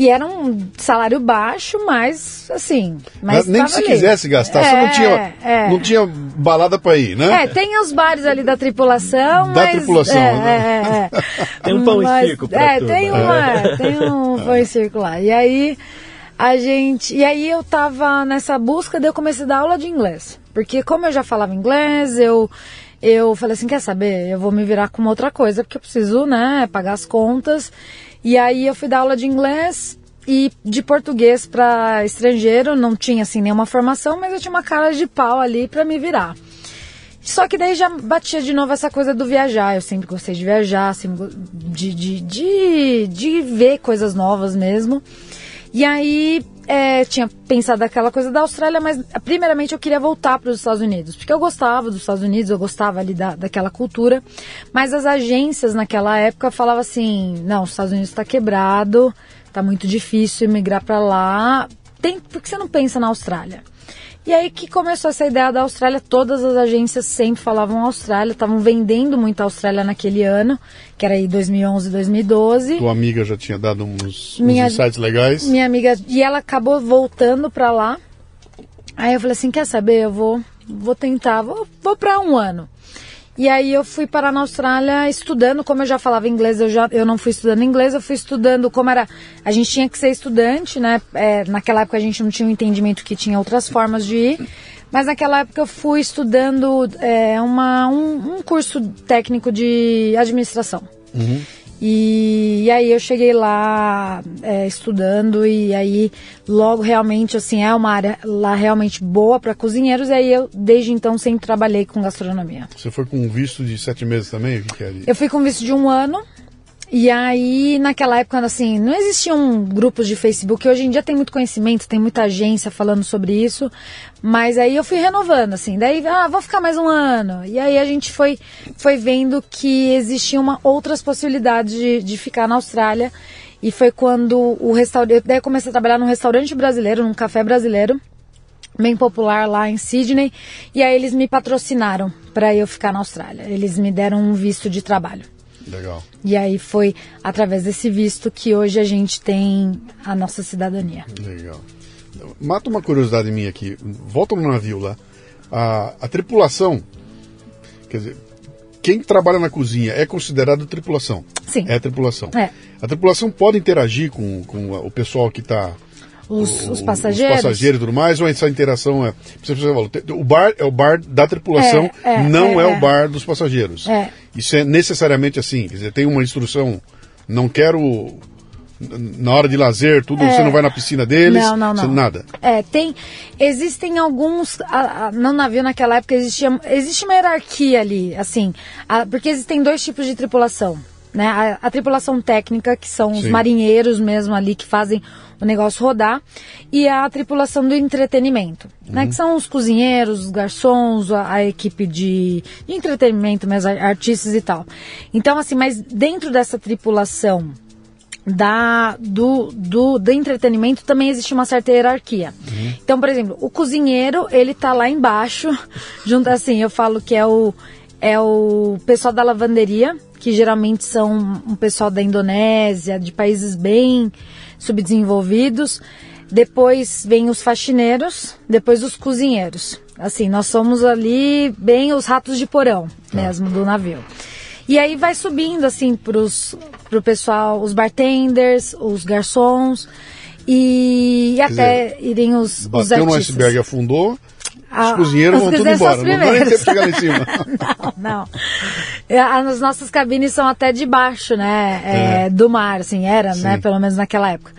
E era um salário baixo, mas assim. Mas Nem que se ali. quisesse gastar, você É, não tinha, é. não tinha balada pra ir, né? É, tem os bares ali da tripulação, Da mas... tripulação, é, né? é, é. *laughs* Tem um pão e Mas- circo pra É, turma. tem, uma, tem um *laughs* pão e circo lá. E aí, a gente... E aí eu tava nessa busca, daí eu comecei a dar aula de inglês. Porque como eu já falava inglês, eu... eu falei assim, quer saber? Eu vou me virar com uma outra coisa, porque eu preciso, né, pagar as contas. E aí eu fui dar aula de inglês e de português para estrangeiro, não tinha assim nenhuma formação, mas eu tinha uma cara de pau ali para me virar. Só que daí já batia de novo essa coisa do viajar. Eu sempre gostei de viajar, sempre de, de, de, de ver coisas novas mesmo. E aí é, tinha pensado aquela coisa da Austrália, mas primeiramente eu queria voltar para os Estados Unidos, porque eu gostava dos Estados Unidos, eu gostava ali da, daquela cultura, mas as agências naquela época falavam assim: não, os Estados Unidos está quebrado, está muito difícil migrar para lá, tem, por que você não pensa na Austrália? E aí que começou essa ideia da Austrália, todas as agências sempre falavam Austrália, estavam vendendo muito a Austrália naquele ano, que era aí 2011, 2012. Tua amiga já tinha dado uns, minha, uns insights legais? Minha amiga, e ela acabou voltando para lá. Aí eu falei assim, quer saber, eu vou, vou tentar, vou, vou para um ano. E aí eu fui parar na Austrália estudando, como eu já falava inglês, eu, já, eu não fui estudando inglês, eu fui estudando como era. A gente tinha que ser estudante, né? É, naquela época a gente não tinha um entendimento que tinha outras formas de ir. Mas naquela época eu fui estudando é, uma, um, um curso técnico de administração. Uhum. E, e, aí eu cheguei lá é, estudando e aí logo realmente assim é uma área lá realmente boa para cozinheiros e aí eu desde então sempre trabalhei com gastronomia. Você foi com visto de sete meses também, Eu fui com visto de um ano e aí, naquela época, assim, não existiam grupos de Facebook. Hoje em dia tem muito conhecimento, tem muita agência falando sobre isso. Mas aí eu fui renovando, assim. Daí, ah, vou ficar mais um ano. E aí a gente foi, foi vendo que existiam outras possibilidades de, de ficar na Austrália. E foi quando o restaurante. Daí eu comecei a trabalhar num restaurante brasileiro, num café brasileiro bem popular lá em Sydney, e aí eles me patrocinaram para eu ficar na Austrália. Eles me deram um visto de trabalho. Legal. E aí foi através desse visto que hoje a gente tem a nossa cidadania. Legal. Mata uma curiosidade minha aqui. Volta no navio lá. A, a tripulação, quer dizer, quem trabalha na cozinha é considerado tripulação? Sim. É tripulação. É. A tripulação pode interagir com, com o pessoal que está os, os, passageiros. Os passageiros e tudo mais, ou essa interação é. O bar é o bar da tripulação, é, é, não é, é, o bar dos passageiros. É. Isso é necessariamente assim. Quer dizer, tem uma instrução, não quero. Na hora de lazer, tudo, você não vai na piscina deles, não, não, não. Nada. É, tem. Existem alguns. A, a, no navio naquela época existia, existe uma hierarquia ali, assim. A, porque existem dois tipos de tripulação. Né? A, tripulação técnica, que são os Sim. marinheiros mesmo ali que fazem o negócio rodar, e a tripulação do entretenimento, uhum. né? Que são os cozinheiros, os garçons, a, a equipe de, de entretenimento, mesmo, artistas e tal. Então, assim, mas dentro dessa tripulação da, do, do, do entretenimento também existe uma certa hierarquia. Uhum. Então, por exemplo, o cozinheiro, ele tá lá embaixo, *laughs* junto assim, eu falo que é o, é o pessoal da lavanderia, que geralmente são um pessoal da Indonésia, de países bem subdesenvolvidos. Depois vem os faxineiros, depois os cozinheiros. Assim, nós somos ali bem os ratos de porão tá. mesmo do navio. E aí vai subindo assim pros, pro pessoal, os bartenders, os garçons e, até dizer, irem os, bateu os artistas. no iceberg, afundou, os cozinheiros vão tudo embora. Não dá nem tempo chegar lá em cima. *laughs* não, não. É, as nossas cabines são até debaixo, né? É, é. Do mar, assim, era, né, Sim. né? Pelo menos naquela época.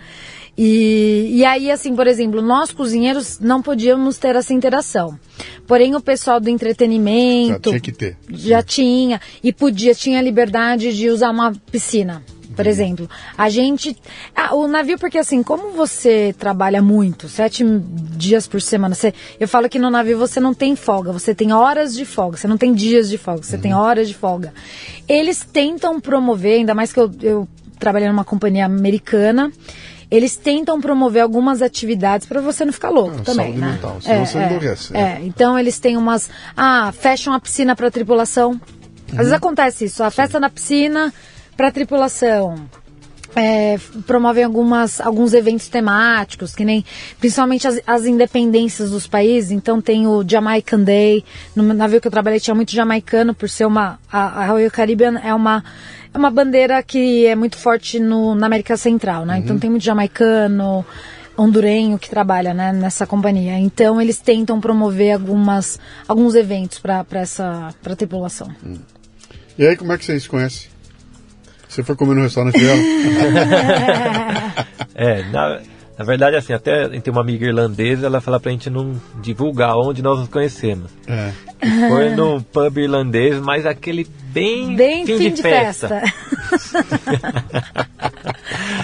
E, e aí, assim, por exemplo, nós cozinheiros não podíamos ter essa interação. Porém, o pessoal do entretenimento. Já tinha que ter. Já tinha. E podia, tinha liberdade de usar uma piscina por exemplo. A gente. Ah, o navio, porque assim, como você trabalha muito, sete dias por semana, você, eu falo que no navio você não tem folga, você tem horas de folga, você não tem dias de folga, você uhum. tem horas de folga. Eles tentam promover, ainda mais que eu, eu trabalhei numa companhia americana. Eles tentam promover algumas atividades para você não ficar louco ah, também, né? Mental, senão é, você é, enlouquece. É. é, então eles têm umas. Ah, fecham a piscina para tripulação. Às vezes uhum. acontece isso, a festa na piscina, para a tripulação. É, promovem algumas, alguns eventos temáticos, que nem principalmente as, as, independências dos países. Então tem o Jamaican Day. No navio que eu trabalhei tinha muito jamaicano, por ser uma. A, a Royal Caribbean é uma, é uma bandeira que é muito forte no, na América Central, né? Então, uhum. Então tem muito jamaicano. hondurenho que trabalha né, nessa companhia. Então eles tentam promover algumas, alguns eventos para essa pra tripulação. Hum. E aí, como é que vocês conhecem? Você foi comer no restaurante dela? *laughs* é, na, na verdade, assim, até tem uma amiga irlandesa, ela fala pra gente não divulgar onde nós nos conhecemos. É. Foi num pub irlandês, mas aquele bem, bem fim, fim de, de, festa. festa. *laughs*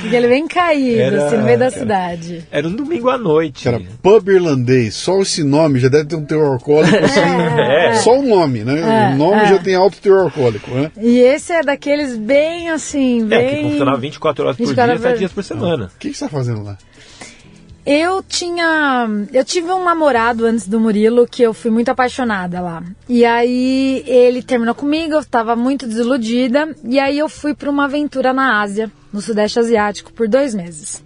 Aquele bem caído, era, assim, no meio da cidade. Era um domingo à noite. Era pub irlandês, só esse nome já deve ter um teor alcoólico assim. *laughs* É. Só o nome, né? É, o nome é. já tem alto teor alcoólico, né? E esse é daqueles bem assim, bem... É, que funcionava 24 horas 24 por dia, 7 dias por semana. O que, que você está fazendo lá? Eu tinha. Eu tive um namorado antes do Murilo que eu fui muito apaixonada lá. E aí ele terminou comigo, eu estava muito desiludida. E aí eu fui para uma aventura na Ásia, no Sudeste Asiático, por dois meses.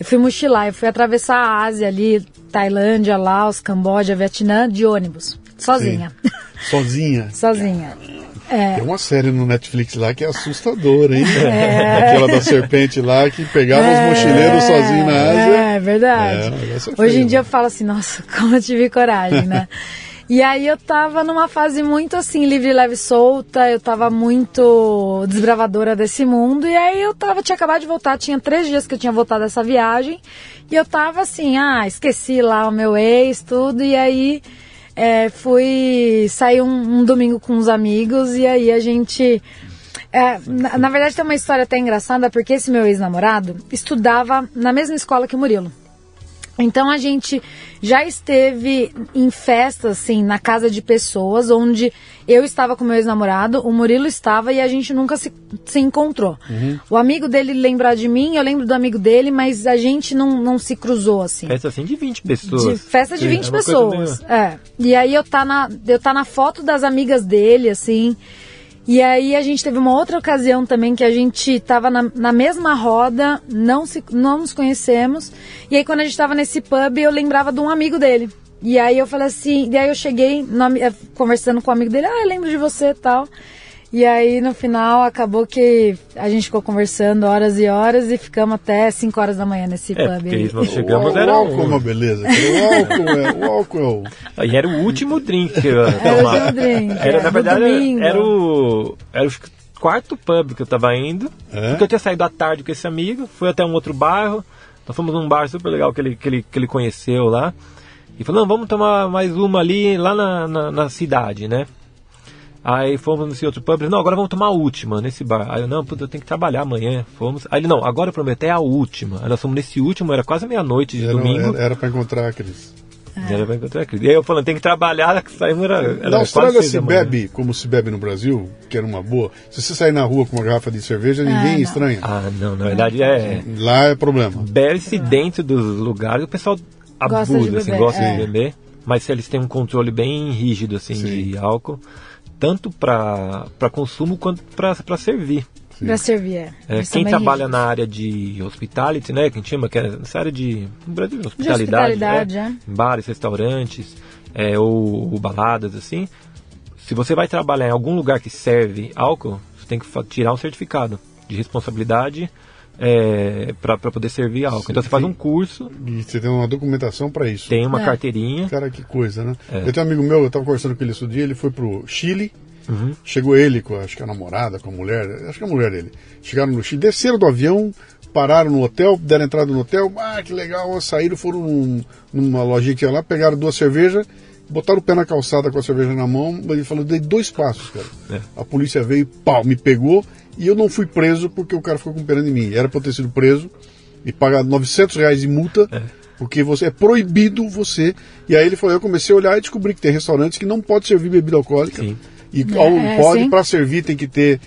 Eu fui mochilar, eu fui atravessar a Ásia ali, Tailândia, Laos, Camboja, Vietnã, de ônibus. Sozinha. Sim. Sozinha? sozinha. *laughs* É. Tem uma série no Netflix lá que é assustadora, hein? É. Aquela da serpente lá que pegava é. os mochileiros sozinhos na Ásia. É, verdade. É, Hoje em dia eu falo assim, nossa, *laughs* como eu tive coragem, né? E aí eu tava numa fase muito assim, livre, leve, solta, eu tava muito desbravadora desse mundo, e aí eu tava, tinha acabado de voltar, tinha três dias que eu tinha voltado dessa viagem, e eu tava assim, ah, esqueci lá o meu ex, tudo, e aí é, fui sair um, um, domingo com uns amigos e aí a gente. É, na, na, verdade tem uma história até engraçada porque esse meu ex-namorado estudava na mesma escola que o Murilo. Então a gente já esteve em festas, assim, na casa de pessoas, onde eu estava com meu ex-namorado, o Murilo estava e a gente nunca se, se encontrou. Uhum. O amigo dele lembrar de mim, eu lembro do amigo dele, mas a gente não, não se cruzou, assim. Festa assim de 20 pessoas. De, festa de Sim, 20 é pessoas. É. E aí eu tá, na, eu tá na foto das amigas dele, assim. E aí a gente teve uma outra ocasião também que a gente estava na, na, mesma roda, não, se, não nos conhecemos. E aí quando a gente estava nesse pub, eu lembrava de um amigo dele. E aí eu falei assim, e aí eu cheguei no, eh, conversando com o um amigo dele, ah, eu lembro de você e tal. E aí no final acabou que a gente ficou conversando horas e horas e ficamos até 5 horas da manhã nesse é, pub. Porque nós chegamos o, era o álcool é uma beleza. O álcool é o álcool. É e era o último drink que *laughs* eu. Era o último drink. Era, é, na verdade era, era, o era o quarto pub que eu tava indo. É? Porque eu tinha saído à tarde com esse amigo, fui até um outro bairro. Nós fomos num bar super legal que ele, que ele, que ele conheceu lá. E falou, não, vamos tomar mais uma ali, lá na, na, na cidade, né? Aí fomos nesse outro pub, não, agora vamos tomar a última nesse bar. Aí eu, não, puta, eu tenho que trabalhar amanhã. Fomos. Aí ele, não, agora eu prometo, é a última. Aí nós fomos nesse último, era quase meia-noite de era, domingo. Era, era pra encontrar a Cris. É. Era pra encontrar a Cris. E aí eu falando, tem que trabalhar, que saímos era, era Na Austrália se bebe como se bebe no Brasil, que era uma boa. Se você sair na rua com uma garrafa de cerveja, ninguém ah, estranha. Ah, não, na verdade é. Lá é problema. Bebe-se dentro dos lugares, o pessoal abusa, gosta assim, gosta é. de beber. Mas se eles têm um controle bem rígido assim Sim. de álcool tanto para consumo quanto para servir. Para servir, é. é quem trabalha na área de hospitality, né, que a gente chama, que é nessa área de, Brasil, hospitalidade, de hospitalidade né, é. bares, restaurantes, é, ou, ou, baladas, assim, se você vai trabalhar em algum lugar que serve álcool, você tem que tirar um certificado de responsabilidade é, para poder servir álcool. então você faz um curso. E você tem uma documentação para isso. Tem uma é. carteirinha. Cara, que coisa, né? É. Eu tenho um amigo meu, eu estava conversando com ele esse dia, ele foi pro Chile. Uhum. Chegou ele com, acho que a namorada, com a mulher, acho que a mulher dele. Chegaram no Chile, desceram do avião, pararam no hotel, deram entrada no hotel, ah, que legal, saíram, foram num, numa lojinha que tinha lá, pegaram duas cervejas, botaram o pé na calçada com a cerveja na mão, ele falou, dei dois passos, cara. É. A polícia veio, pau, me pegou, e eu não fui preso porque o cara ficou com pena de mim. Era para ter sido preso e pagar 900 reais de multa, é. porque você é proibido você. E aí ele falou: eu comecei a olhar e descobri que tem restaurantes que não pode servir bebida alcoólica. Sim. E é, pode, para servir, tem que ter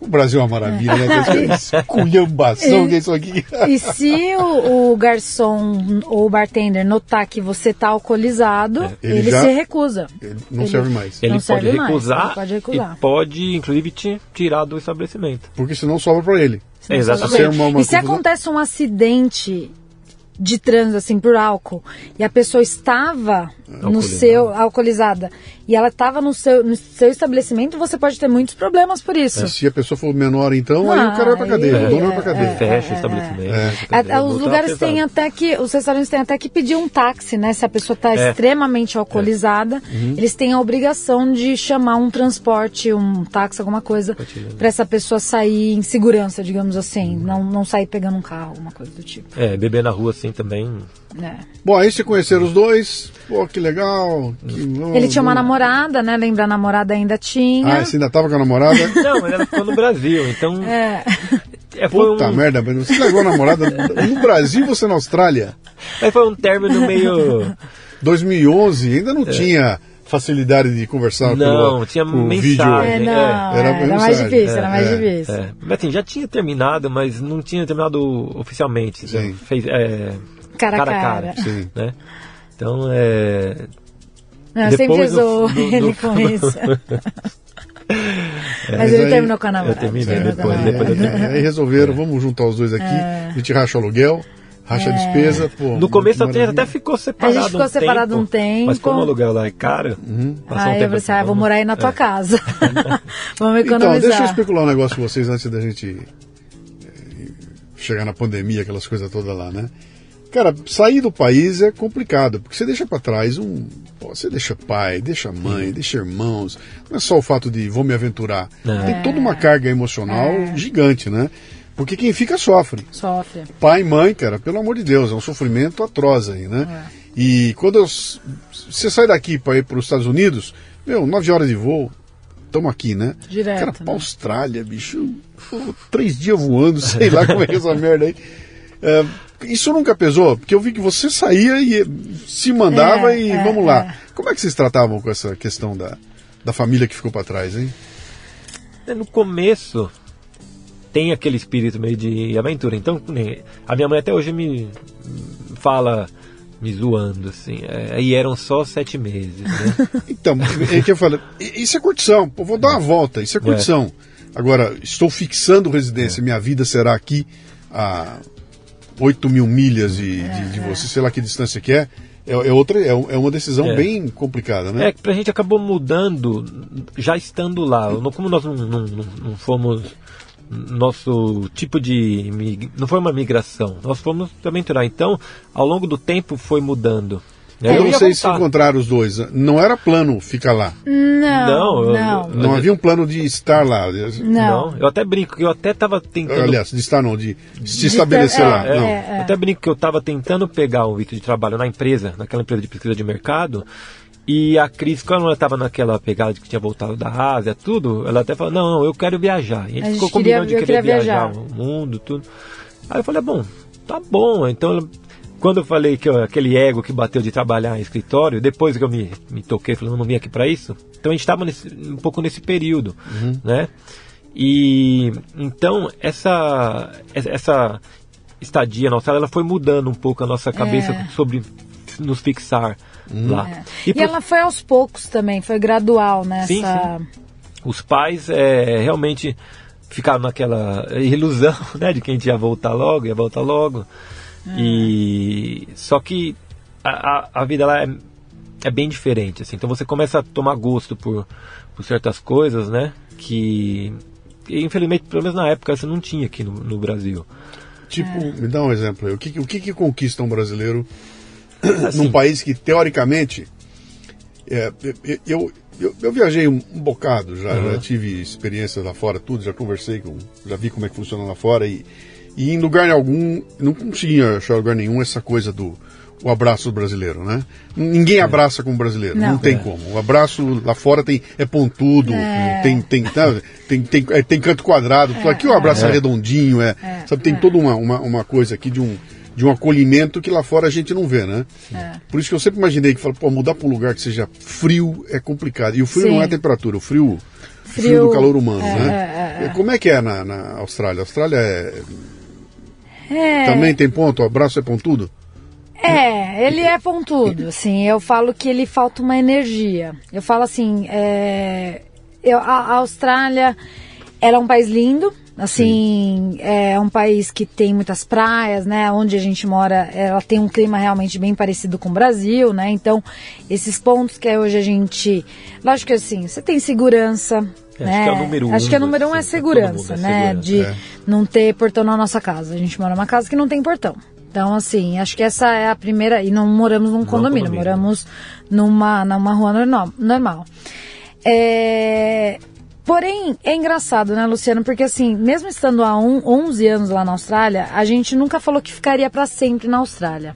o Brasil é uma maravilha, né? *laughs* É. Culhambação que é isso aqui. E se o, o, garçom ou o bartender notar que você está alcoolizado, é. ele, ele já, se recusa. Ele não ele, serve mais. Ele, pode recusar, ele pode recusar e pode, inclusive, te tirar do estabelecimento. Porque senão sobra para ele. Exatamente. Uma, uma e se acontece um acidente de trânsito, assim, por álcool, e a pessoa estava no seu, alcoolizada, e ela estava no seu, no seu estabelecimento, você pode ter muitos problemas por isso. É, se a pessoa for menor, então, aí o cara vai pra Ah, cadeia, aí o dono vai é, pra cadeia. Fecha o estabelecimento. fica A- dentro, a- os lugares têm até que, os restaurantes têm até que pedir um táxi, né? Se a pessoa está É. extremamente alcoolizada, Uhum. eles têm a obrigação de chamar um transporte, um táxi, alguma coisa, para essa pessoa sair em segurança, digamos assim, não, não sair pegando um carro, alguma coisa do tipo. É, beber na rua assim também. Né? Bom, aí você conheceram os dois, pô, que legal. que- Ele tinha uma namorada, né? Lembra a namorada ainda tinha. Ah, você ainda tava com a namorada? *laughs* Não, mas ela ficou no Brasil, então. É. É, foi, Puta um, merda, você largou a namorada no Brasil você na Austrália? mas foi um término meio. 2011, ainda não tinha facilidade de conversar É. Não, pelo, tinha por mensagem. vídeo. É, não, É, era era, mais difícil, era É, mais é, difícil. É, mas assim, já tinha terminado, mas não tinha terminado oficialmente. Sim. Né? Fez, é, Cara a cara a cara. Sim. Né? Então, é. Não, eu sempre do- ele do- com isso. *laughs* Mas mas ele aí- terminou com a namorada. Terminei, depois- depois eu É, aí resolveram, vamos juntar os dois aqui, a gente racha o aluguel, racha a despesa. Pô, No começo a gente maravilha. até ficou separado. A gente ficou um separado tempo, um tempo. Mas como o aluguel lá é caro, Uhum. passou um Aí eu tempo falei assim, ah, vou morar aí na tua é. casa. *laughs* Vamos Então, economizar. deixa eu especular um negócio com vocês antes da gente eh, chegar na pandemia, aquelas coisas todas lá, né? Cara, sair do país é complicado, porque você deixa pra trás um. pô, você deixa pai, deixa mãe, deixa irmãos. Não é só o fato de vou me aventurar. É. Tem toda uma carga emocional gigante, né? Porque quem fica sofre. Sofre. Pai e mãe, cara, pelo amor de Deus, é um sofrimento atroz aí, né? E quando eu você sai daqui para ir para os Estados Unidos, meu, nove horas de voo, estamos aqui, né? Direto, Cara, né? pra Austrália, bicho, três dias voando, *laughs* sei lá como é que é essa merda aí. É, isso nunca pesou, porque eu vi que você saía e se mandava É, e é, vamos lá. é. Como é que vocês tratavam com essa questão da, da família que ficou para trás, hein? É, No começo tem aquele espírito meio de aventura. Então, a minha mãe até hoje me fala, me zoando, assim. É, e eram só sete meses, né? *laughs* Então, é que eu falo, i- isso é curtição, pô, vou dar uma volta, isso é curtição. Agora, estou fixando residência, minha vida será aqui a 8 mil milhas de, de, de você, sei lá que distância que é, é, é outra, é, um- é uma decisão É. bem complicada, né? É, que pra gente acabou mudando já estando lá. Não- Como nós não, não, não- não fomos. Nosso tipo de. Não foi uma migração, nós fomos aventurar. Então, ao longo do tempo foi mudando. Quando Eu ia vocês se voltar. encontraram os dois, não era plano ficar lá. Não, Não, eu- não. Não havia um plano de estar lá. Não. eu até brinco que eu até tava tentando. Aliás, de estar não, de se De estabelecer ter- lá. é, não. é. Eu até brinco que eu estava tentando pegar o visto de trabalho na empresa, naquela empresa de pesquisa de mercado, e a Cris, quando ela estava naquela pegada de que tinha voltado da Ásia, tudo, ela até falou, não, não, eu quero viajar. E a gente, A gente ficou queria- combinando de eu querer viajar, viajar. o mundo, tudo. Aí eu falei, ah, bom, tá bom. Então, ela- quando eu falei que ó, aquele ego que bateu de trabalhar em escritório, depois que eu me, me toquei, falei, não vim aqui para isso. Então a gente estava um pouco nesse período, né? E então essa essa estadia na Austrália ela foi mudando um pouco a nossa cabeça É. sobre nos fixar lá. É. E E, pro- ela foi aos poucos também, foi gradual nessa. Sim, os pais é, realmente ficaram naquela ilusão *laughs* né, de que a gente ia voltar logo, ia voltar logo. E só que a, a, a vida lá é, é bem diferente, assim. Então você começa a tomar gosto por, por certas coisas, né? Que infelizmente, pelo menos na época, você não tinha aqui no, no Brasil. Tipo, É. me dá um exemplo aí. O que, o que, que conquista um brasileiro *clears throat* Assim, num país que, teoricamente, é, eu, eu, eu, viajei um, um bocado já, Uhum. já tive experiências lá fora, tudo, já conversei com, já vi como é que funciona lá fora e, e em lugar algum, não conseguia achar lugar nenhum essa coisa do o abraço do brasileiro, né? Ninguém abraça como brasileiro, não, Não. tem É. como. O abraço lá fora tem, é pontudo, É. tem, tem, tá, tem, tem, é, tem canto quadrado, aqui o abraço é, É. redondinho, é, sabe, tem toda uma, uma, uma coisa aqui de um, de um acolhimento que lá fora a gente não vê, né? É. Por isso que eu sempre imaginei que fala, pô, mudar para um lugar que seja frio é complicado. E o frio Sim. não é a temperatura, o frio, frio, Frio, do calor humano, é, né? é, é. Como é que é na, na Austrália? A Austrália é- É, também tem ponto? O abraço é pontudo? é, ele é pontudo, assim, eu falo que ele falta uma energia. Eu falo assim, é, eu- a, Austrália, ela é um país lindo, Assim, é um país que tem muitas praias, né? Onde a gente mora, ela tem um clima realmente bem parecido com o Brasil, né? Então, esses pontos que hoje a gente. Lógico que assim, você tem segurança. É, né? acho que é o número um, Acho que é o número um é assim, todo segurança, mundo, é né? segurança. De É. não ter portão na nossa casa. A gente mora numa casa que não tem portão. Então, assim, acho que essa é a primeira. E não moramos num condomínio, condomínio. moramos numa, numa rua normal. normal. É, Porém, é engraçado, né, Luciano? Porque, assim, mesmo estando há um, 11 anos lá na Austrália, a gente nunca falou que ficaria para sempre na Austrália.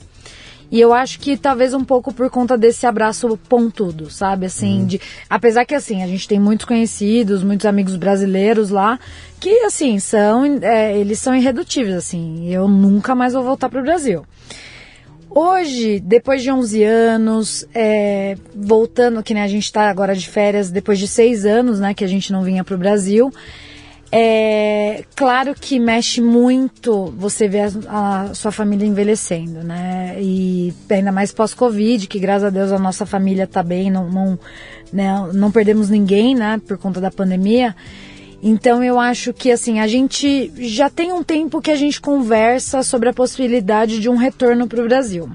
E eu acho que talvez um pouco por conta desse abraço pontudo, sabe? Assim, de, apesar que assim, a gente tem muitos conhecidos, muitos amigos brasileiros lá, que assim, são, é, eles são irredutíveis, assim. Eu nunca mais vou voltar pro Brasil. Hoje, depois de 11 anos, é, voltando, que né, a gente está agora de férias, depois de seis anos, né, que a gente não vinha para o Brasil, é claro que mexe muito você ver a, a sua família envelhecendo, né? E ainda mais pós-Covid, que graças a Deus a nossa família está bem, não, não, né, não perdemos ninguém, né, por conta da pandemia. Então eu acho que assim, a gente já tem um tempo que a gente conversa sobre a possibilidade de um retorno para o Brasil.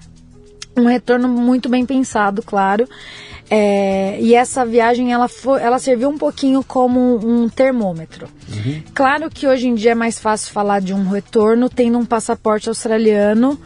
Um retorno muito bem pensado, claro. É, e essa viagem ela, foi, ela serviu um pouquinho como um termômetro. Claro que hoje em dia é mais fácil falar de um retorno tendo um passaporte australiano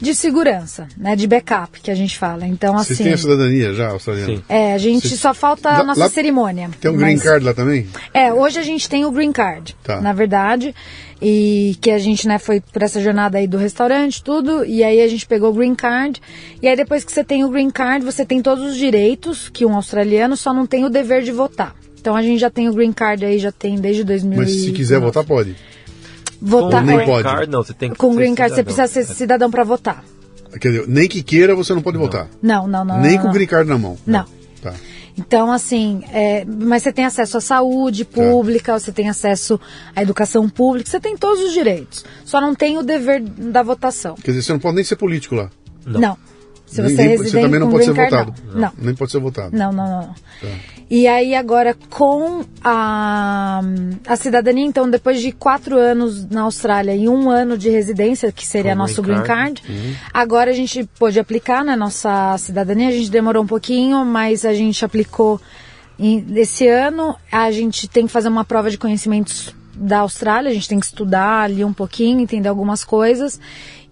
de segurança, né, de backup que a gente fala. Então Vocês assim, têm a cidadania já, australiana? Sim. é, a gente Vocês- só falta a nossa lá- cerimônia. Tem um green mas- card lá também? é, hoje a gente tem o green card, Tá. na verdade, e que a gente, né, foi por essa jornada aí do restaurante, tudo, e aí a gente pegou o green card, e aí depois que você tem o green card, você tem todos os direitos que um australiano só não tem o dever de votar. Então a gente já tem o green card aí, já tem desde 2000 Mas se quiser votar, pode. Votar Com nem green pode. card, não, você tem que com ser green card você cidadão. precisa ser cidadão para votar. Quer dizer, nem que queira, você não pode votar. Não, não, não. Nem não, com o não. green card na mão. Não. Tá. Então, assim, é, mas você tem acesso à saúde pública, você tem acesso à educação pública, você tem todos os direitos. Só não tem o dever da votação. Quer dizer, você não pode nem ser político lá. Não. Se Nem- você é residente você também não pode ser votado. Não. não. Nem pode ser votado. Não, não, não. não. Tá. E aí agora com a, a cidadania, então depois de quatro anos na Austrália e um ano de residência, que seria Com nosso green card. card, agora a gente pôde aplicar na nossa cidadania. A gente demorou um pouquinho, mas a gente aplicou esse ano. A gente tem que fazer uma prova de conhecimentos da Austrália, a gente tem que estudar ali um pouquinho, entender algumas coisas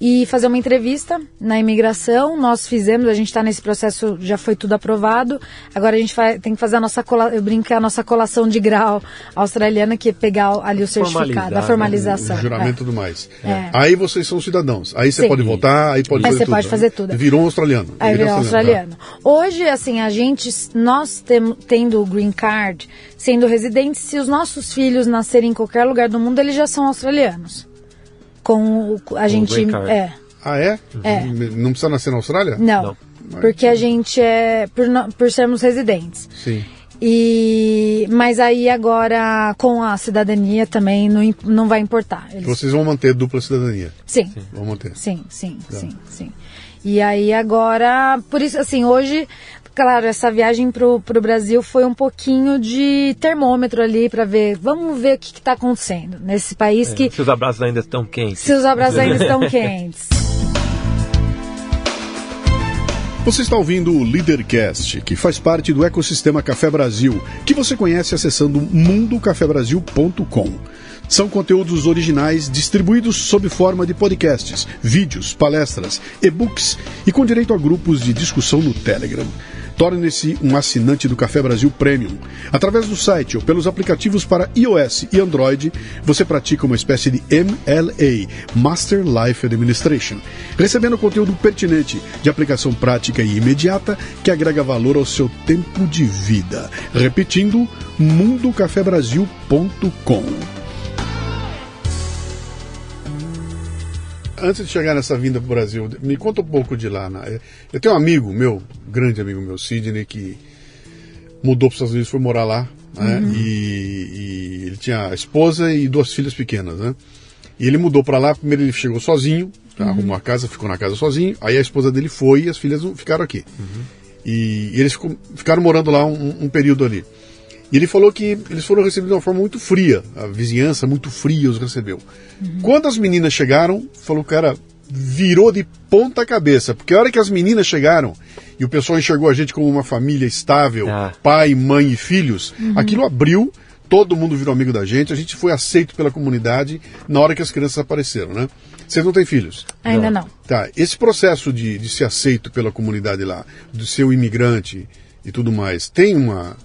e fazer uma entrevista na imigração. Nós fizemos, a gente está nesse processo, já foi tudo aprovado. Agora a gente vai, tem que fazer a nossa cola, eu brinco é a nossa colação de grau australiana, que é pegar ali o certificado, a né? formalização. O juramento É. tudo mais. É. Aí vocês são cidadãos. Aí você Sim. pode votar, aí pode Aí fazer você tudo. pode fazer tudo. Virou um australiano. Aí virou australiano. Hoje, assim, a gente, nós tem, tendo o green card, sendo residentes, se os nossos filhos nascerem em qualquer lugar do mundo, eles já são australianos. Com o, a gente. green card. É. Ah, é? É. Não precisa nascer na Austrália? Não. Não. Porque a gente é. Por, por sermos residentes. Sim. E, mas aí agora com a cidadania também não, não vai importar. Eles- Vocês vão manter dupla cidadania. sim, Vão manter. sim, sim, sim, sim. E aí agora, por isso assim, hoje, claro, essa viagem pro, pro Brasil foi um pouquinho de termômetro ali para ver, vamos ver o que, que tá acontecendo nesse país que Se os abraços ainda estão quentes. se os abraços ainda estão *laughs* quentes. Você está ouvindo o Leadercast, que faz parte do ecossistema Café Brasil, que você conhece acessando mundocafebrasil.com. São conteúdos originais distribuídos sob forma de podcasts, vídeos, palestras, e-books e com direito a grupos de discussão no Telegram. Torne-se um assinante do Café Brasil Premium. Através do site ou pelos aplicativos para iOS e Android, você pratica uma espécie de MLA, Master Life Administration, recebendo conteúdo pertinente, de aplicação prática e imediata que agrega valor ao seu tempo de vida. Repetindo, mundocafebrasil.com. Antes de chegar nessa vinda para o Brasil, me conta um pouco de lá. né? Eu tenho um amigo meu, grande amigo meu, Sidney, que mudou para os Estados Unidos, foi morar lá. Né? E, e ele tinha a esposa e duas filhas pequenas. Né? E ele mudou para lá, primeiro ele chegou sozinho, tá? arrumou a casa, ficou na casa sozinho. Aí a esposa dele foi e as filhas ficaram aqui. E, e eles ficou- ficaram morando lá um, um período ali. E ele falou que eles foram recebidos de uma forma muito fria, a vizinhança muito fria os recebeu. Quando as meninas chegaram, falou, cara, virou de ponta cabeça, porque a hora que as meninas chegaram e o pessoal enxergou a gente como uma família estável, Ah. pai, mãe e filhos, aquilo abriu, todo mundo virou amigo da gente, a gente foi aceito pela comunidade na hora que as crianças apareceram, né? Vocês não têm filhos? Ainda não. Tá, esse processo de, de ser aceito pela comunidade lá, de ser um imigrante e tudo mais, tem uma.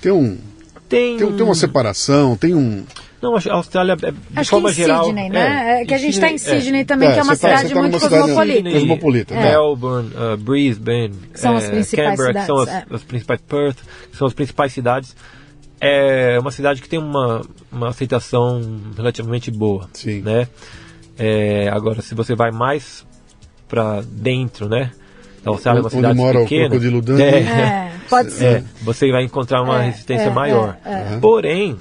Tem um. Tem, Tem, tem uma separação, tem um. Não, que a Austrália, é, de Acho que forma em geral... Sydney, né? É, que a gente está em Sydney também, É, que é uma tá- cidade você tá muito cosmopolita. Né? Melbourne, uh, Brisbane, São as principais Canberra, que são as, cidades, é. as principais Perth, que são as principais cidades. É uma cidade que tem uma, uma aceitação relativamente boa, Sim. né? É, agora, se você vai mais para dentro, né? A Austrália é uma Onde cidade mora o pequena. crocodilo Dundee. é, É, pode ser. é, você vai encontrar uma É, resistência é, maior. é, é. Porém,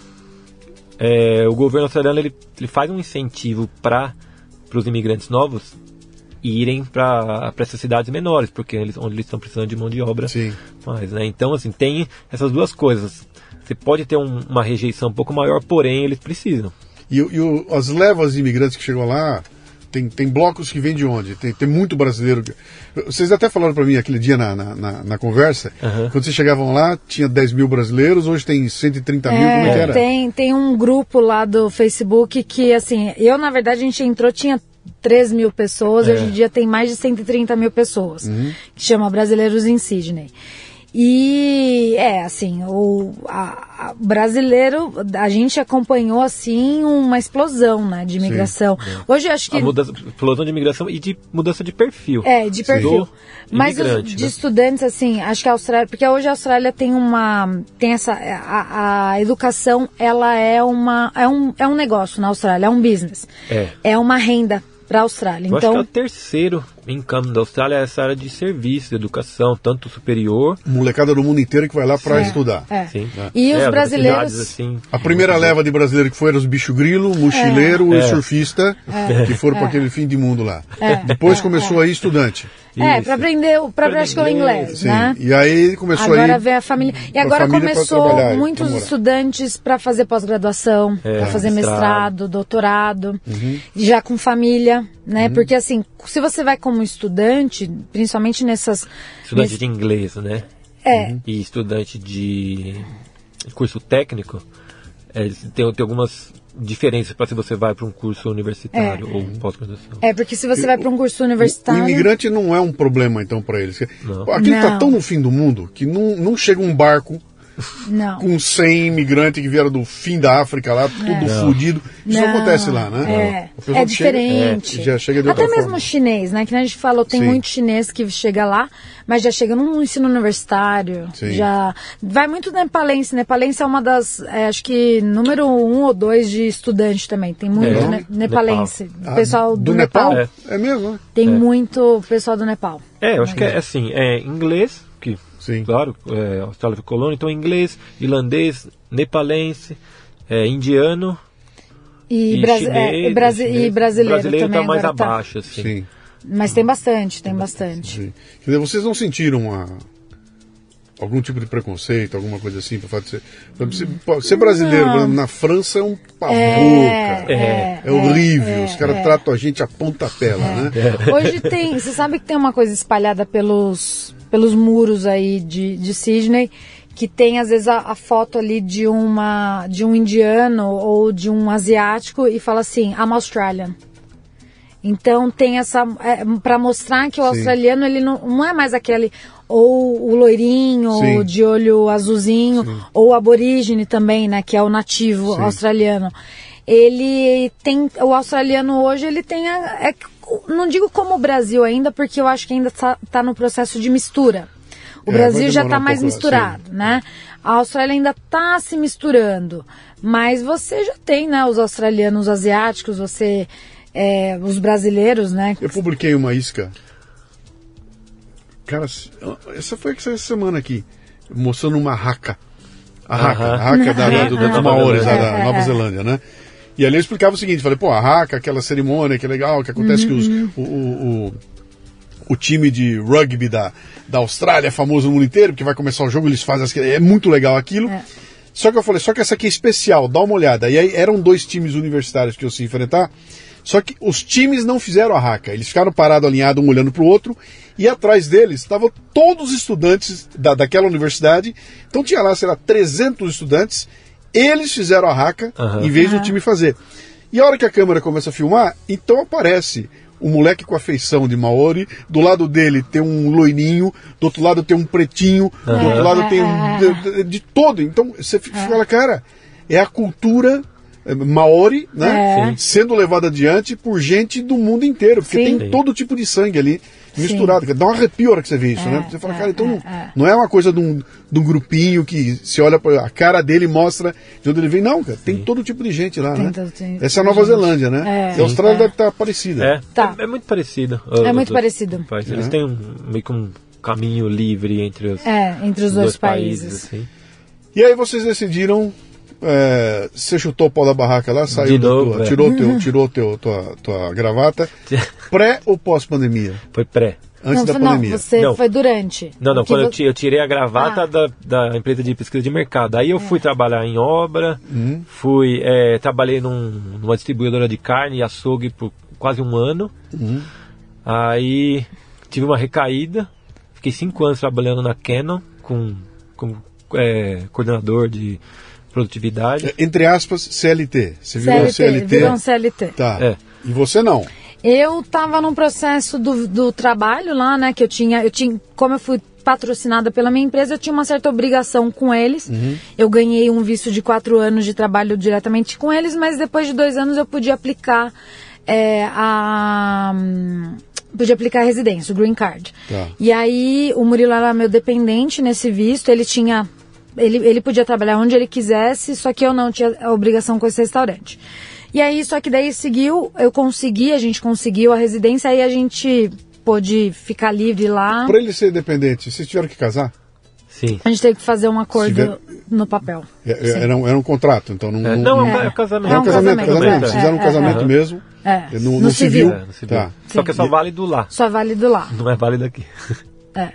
é, o governo australiano ele, ele faz um incentivo para os imigrantes novos irem para essas cidades menores, porque eles, onde eles estão precisando de mão de obra Sim. mais, né? Então, assim, tem essas duas coisas. Você pode ter um- uma rejeição um pouco maior, porém eles precisam. E, o- e o- as levas de imigrantes que chegam lá, tem, tem blocos que vêm de onde? Tem, tem muito brasileiro. que- Vocês até falaram para mim aquele dia na, na, na- na conversa, Aham. quando vocês chegavam lá, tinha 10 mil brasileiros, hoje tem 130 mil, como é que era? tem, tem um grupo lá do Facebook que, assim, eu, na verdade, a gente entrou, tinha 3 mil pessoas, É. hoje em dia tem mais de 130 mil pessoas, Uhum. que chama Brasileiros em Sydney. E é assim, o a- a- brasileiro, a gente acompanhou assim uma explosão, né, de imigração. Hoje eu acho que A mudança, explosão de imigração e de mudança de perfil. é, de perfil. Do Mas os- de né? estudantes, assim, acho que a Austrália, porque hoje a Austrália tem uma, tem essa, a, a educação, ela é uma, é um, é um negócio na Austrália, é um business. É. É uma renda para a Austrália. Eu acho que é Então, o terceiro income da Austrália é essa área de serviço, de educação, tanto superior. Molecada do mundo inteiro que vai lá para É, estudar. é. Sim. E É, os as brasileiros- assim, A primeira leva de brasileiro que foi era os bicho grilo, mochileiro É. e surfista, que foram para aquele fim de mundo lá. É. Depois começou aí estudante. é, para aprender, Aprender praticar o inglês, Sim. né? E aí começou Agora aí. vem a família. E agora família começou muitos estudantes para fazer pós-graduação, É, para fazer mestrado. mestrado, doutorado, Uhum. já com família, né? Porque assim, se você vai como estudante, principalmente nessas. Estudante nesse- de inglês, né? É, E estudante de curso técnico, é, tem, tem algumas diferenças para se você vai para um curso universitário ou pós-graduação. é, porque se você vai para um curso O universitário. imigrante não é um problema, então, para eles. Não. Aqui está tão no fim do mundo que não, não chega um barco Não. com 100 imigrantes que vieram do fim da África lá, tudo fudido. Isso não acontece lá, né? É, é chega- diferente. é, já chega de Até mesmo forma. chinês, né? Que nem a gente falou, tem Sim. muito chinês que chega lá, mas já chega no ensino universitário. Sim. Já vai muito nepalense. Nepalense é uma das, é, acho que número um ou dois de estudante também. Tem muito É. ne- nepalense. Ah, O pessoal do, do Nepal. Nepal? É, mesmo? Tem muito pessoal do Nepal. É, eu acho que é assim, é inglês, que, Sim. claro, é, Austrália foi colônia, então inglês, irlandês, nepalense, é, indiano E, e, brasi- é, chinês, e brasi- chinês. e brasileiro, brasileiro também. tá mais tá. abaixo, assim. Sim. Mas tem bastante, tem bastante. sim. Quer dizer, vocês não sentiram a- algum tipo de preconceito, alguma coisa assim, por fato de ser, ser, brasileiro Não. na França é um pavor, É, cara. é, É horrível, é, os caras é. tratam a gente a pontapela, né? Hoje tem, você sabe que tem uma coisa espalhada pelos, pelos muros aí de, de Sydney, que tem às vezes a, a foto ali de uma de um indiano ou de um asiático e fala assim, I'm Australian. Então tem essa é, para mostrar que o Sim. australiano ele não, não é mais aquele ou o loirinho Sim. ou de olho azulzinho ou o aborígene também, né, que é o nativo Sim. australiano. Ele tem o australiano hoje ele tem a, é, não digo como o Brasil ainda porque eu acho que ainda está no processo de mistura. O É, Brasil já está um mais pouco, misturado, né? A Austrália ainda está se misturando, mas você já tem, né, os australianos, os asiáticos, você, é, os brasileiros, né? Eu publiquei uma isca. Cara, essa foi essa semana aqui, mostrando uma raca. A raca, Aham. a raca da, *laughs* da, do. Maores, lá da É, Nova. Zelândia, né? E ali eu explicava o seguinte, falei, pô, a raca, aquela cerimônia que é legal, que acontece que os, o, o, o, o time de rugby da, da Austrália é famoso no mundo inteiro, porque vai começar o jogo, eles fazem as... É muito legal aquilo. É. Só que eu falei, só que essa aqui é especial, dá uma olhada. E aí eram dois times universitários que eu se enfrentar. Só que os times não fizeram a raca. Eles ficaram parados, alinhados, um olhando para o outro. E atrás deles estavam todos os estudantes da, daquela universidade. Então tinha lá, sei lá, 300 estudantes. Eles fizeram a raca Aham. em vez do time fazer. E a hora que a câmera começa a filmar, então aparece o moleque com a feição de Maori, do lado dele tem um loirinho, do outro lado tem um pretinho, do outro lado tem um. *laughs* De, de- de todo. Então você fica- fala, cara, é a cultura eh, Maori, né? É. Sendo levada adiante por gente do mundo inteiro, porque Sim. tem todo tipo de sangue ali misturado. Dá um arrepio a hora que você vê isso, É, né? Você fala, é, cara, então é, não, é. não é uma coisa de um, de um grupinho que se olha pra a cara dele e mostra de onde ele vem. Não, cara, tem todo tipo de gente lá, Tem né? todo tipo Essa é a Nova gente. Zelândia, né? É. E a Austrália É. deve estar parecida. É, Tá. é, é muito parecido. É muito dois parecido. países. Eles É. têm um, meio que um caminho livre entre os, É, entre os dois, países. assim. E aí vocês decidiram. É, você chutou o pau da barraca lá, saiu De da novo, tua- é. tirou, teu, *laughs* tirou teu, tua, tua gravata. *laughs* Pré ou pós-pandemia? Foi pré. Antes não, da não, pandemia. você Não. foi durante. Não, não, quando eu vo- ti- eu tirei a gravata Ah. da, da empresa de pesquisa de mercado. Aí eu É. fui trabalhar em obra, fui, é, trabalhei num- numa distribuidora de carne e açougue por quase um ano. Uhum. Aí tive uma recaída, fiquei cinco anos trabalhando na Canon com, com é, coordenador de produtividade. Entre aspas, CLT. Você virou CLT, CLT. virou um CLT. Tá. É. E você não. Eu estava num processo do, do trabalho lá, né? Que eu tinha, eu tinha, como eu fui patrocinada pela minha empresa, eu tinha uma certa obrigação com eles. Eu ganhei um visto de quatro anos de trabalho diretamente com eles, mas depois de dois anos eu podia aplicar é, a podia aplicar a residência, o green card. Tá. E aí o Murilo era meu dependente nesse visto, ele tinha ele, ele podia trabalhar onde ele quisesse, só que eu não tinha a obrigação com esse restaurante. E aí, só que daí seguiu, eu consegui, a gente conseguiu a residência, aí a gente pôde ficar livre lá. Pra ele ser dependente, vocês tiveram que casar? Sim. A gente teve que fazer um acordo Tiver- no papel. É- é-. Era um, era um contrato, então não. É, não- não, não- é, um casamento. É um casamento, casamento, é, Fizeram um é, casamento é. mesmo. É. No, No no civil. civil. É, no civil. Tá. Só que é só válido lá, Só é válido lá. não é válido aqui. É.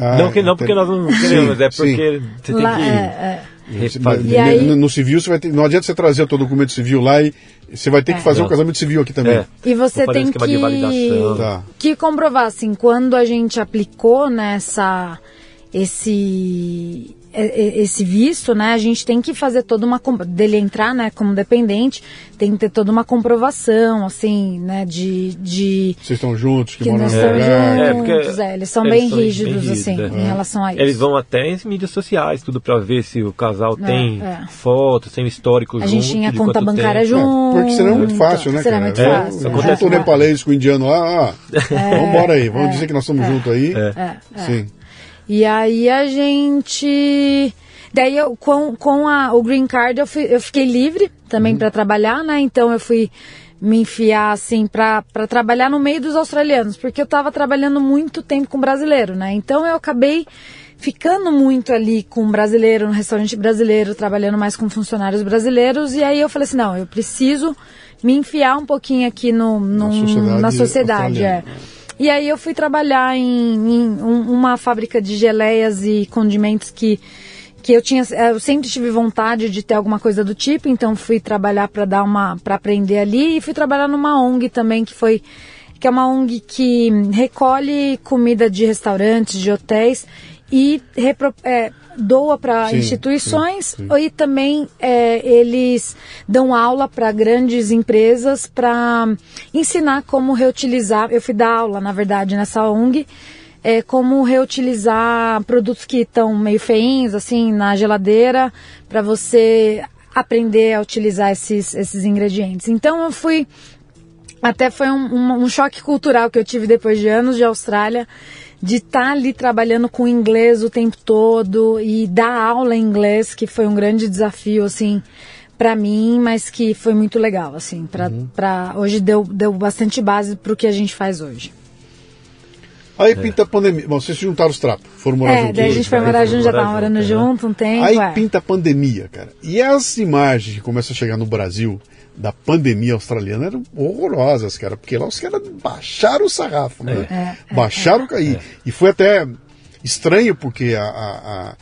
Ah, não, que, não porque nós não queremos, é sim. porque você tem Lá, que é, é. refazer. E aí- no, civil você vai ter, não adianta você trazer o teu documento civil lá e você vai ter que É. fazer um Não. casamento civil aqui também. É. E você tem que, de validação. Tá. que comprovar, assim, quando a gente aplicou nessa esse esse visto, né, a gente tem que fazer toda uma compro- dele entrar, né, como dependente, tem que ter toda uma comprovação, assim, né, de, de Vocês estão juntos, que, que moram nós estamos. É, juntos, porque é, eles são eles bem são bem rígidos, rígidos, assim, é. em relação a isso. Eles vão até em mídias sociais, tudo pra ver se o casal tem é. fotos, tem um histórico A junto. gente tinha conta bancária tempo. junto. Porque é muito fácil, né, Será cara? muito É, fácil. Junta o nepalês com o indiano lá, ó. Vamos embora aí, vamos dizer que nós estamos juntos aí. É, é. Sim. E aí a gente. Daí eu, com, com a, o Green Card eu, fui, eu fiquei livre também Uhum. para trabalhar, né? Então eu fui me enfiar assim para trabalhar no meio dos australianos, porque eu estava trabalhando muito tempo com brasileiro, né? Então eu acabei ficando muito ali com brasileiro, no restaurante brasileiro, trabalhando mais com funcionários brasileiros, e aí eu falei assim, não, eu preciso me enfiar um pouquinho aqui no, num- sociedade na sociedade, é. E aí eu fui trabalhar em, em um- uma fábrica de geleias e condimentos que que eu tinha eu sempre tive vontade de ter alguma coisa do tipo, então fui trabalhar para dar uma para aprender ali e fui trabalhar numa ONG também que foi que é uma ONG que recolhe comida de restaurantes, de hotéis e repro- é, doa para Sim, instituições sim, e também é, eles dão aula para grandes empresas para ensinar como reutilizar. Eu fui dar aula, na verdade, nessa ONG, é, como reutilizar produtos que estão meio feinhos, assim, na geladeira, para você aprender a utilizar esses, esses ingredientes. Então eu fui até foi um, um- um choque cultural que eu tive depois de anos de Austrália, de estar ali trabalhando com inglês o tempo todo e dar aula em inglês, que foi um grande desafio, assim, para mim, mas que foi muito legal, assim, para pra, hoje deu, deu bastante base para o que a gente faz hoje. Aí pinta a pandemia. Bom, vocês se juntaram os trapos, foram morar É, juntos. daí a gente foi Aí morar junto, já tava morando junto, junto um tempo. Aí é. pinta a pandemia, cara. E as imagens que começam a chegar no Brasil da pandemia australiana eram horrorosas, cara, porque lá os caras baixaram o sarrafo, né? É, baixaram o ca- e, foi até estranho porque a, a,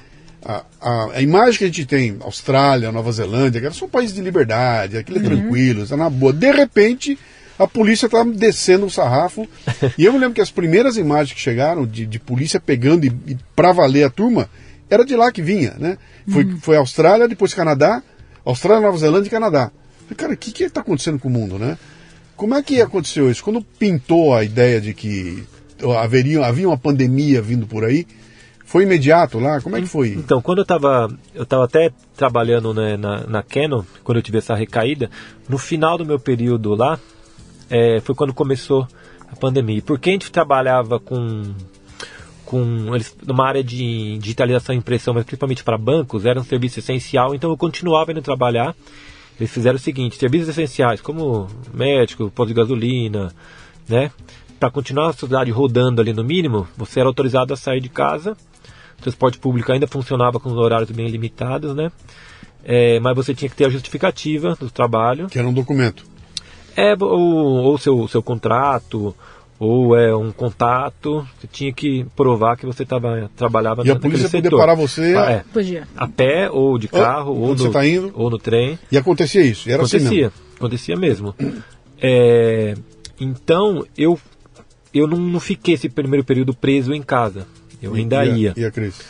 a- a, a, imagem que a gente tem, Austrália, Nova Zelândia, que são países de liberdade, aquilo é uhum. tranquilo, está na boa. De repente, a polícia está descendo o sarrafo. *laughs* e eu me lembro que as primeiras imagens que chegaram de, de polícia pegando e, e para valer a turma, era de lá que vinha, né? Foi, uhum. foi Austrália, depois Canadá, Austrália, Nova Zelândia e Canadá. Cara, o que está acontecendo com o mundo, né? Como é que aconteceu isso? Quando pintou a ideia de que haveria, havia uma pandemia vindo por aí, foi imediato lá? Como é que foi? Então, quando eu estava eu tava até trabalhando né, na, na Canon, quando eu tive essa recaída, no final do meu período lá, é, foi quando começou a pandemia. Porque a gente trabalhava com com eles numa área de digitalização e impressão, mas principalmente para bancos, era um serviço essencial, então eu continuava indo trabalhar. Eles fizeram o seguinte, serviços essenciais, como médico, posto de gasolina, né? Para continuar a cidade rodando ali no mínimo, você era autorizado a sair de casa o transporte público ainda funcionava com horários bem limitados, né? É, mas você tinha que ter a justificativa do trabalho. Que era um documento. É, ou, ou seu, seu contrato, ou é um contato, você tinha que provar que você tava, trabalhava e a polícia podia parar você ah, é, podia. a pé, ou de carro, ou, ou, no, tá indo. ou no trem. E acontecia isso? E era acontecia, assim mesmo. acontecia mesmo. É, então, eu, eu não, não fiquei esse primeiro período preso em casa. Eu ainda e a, ia. E a Cris?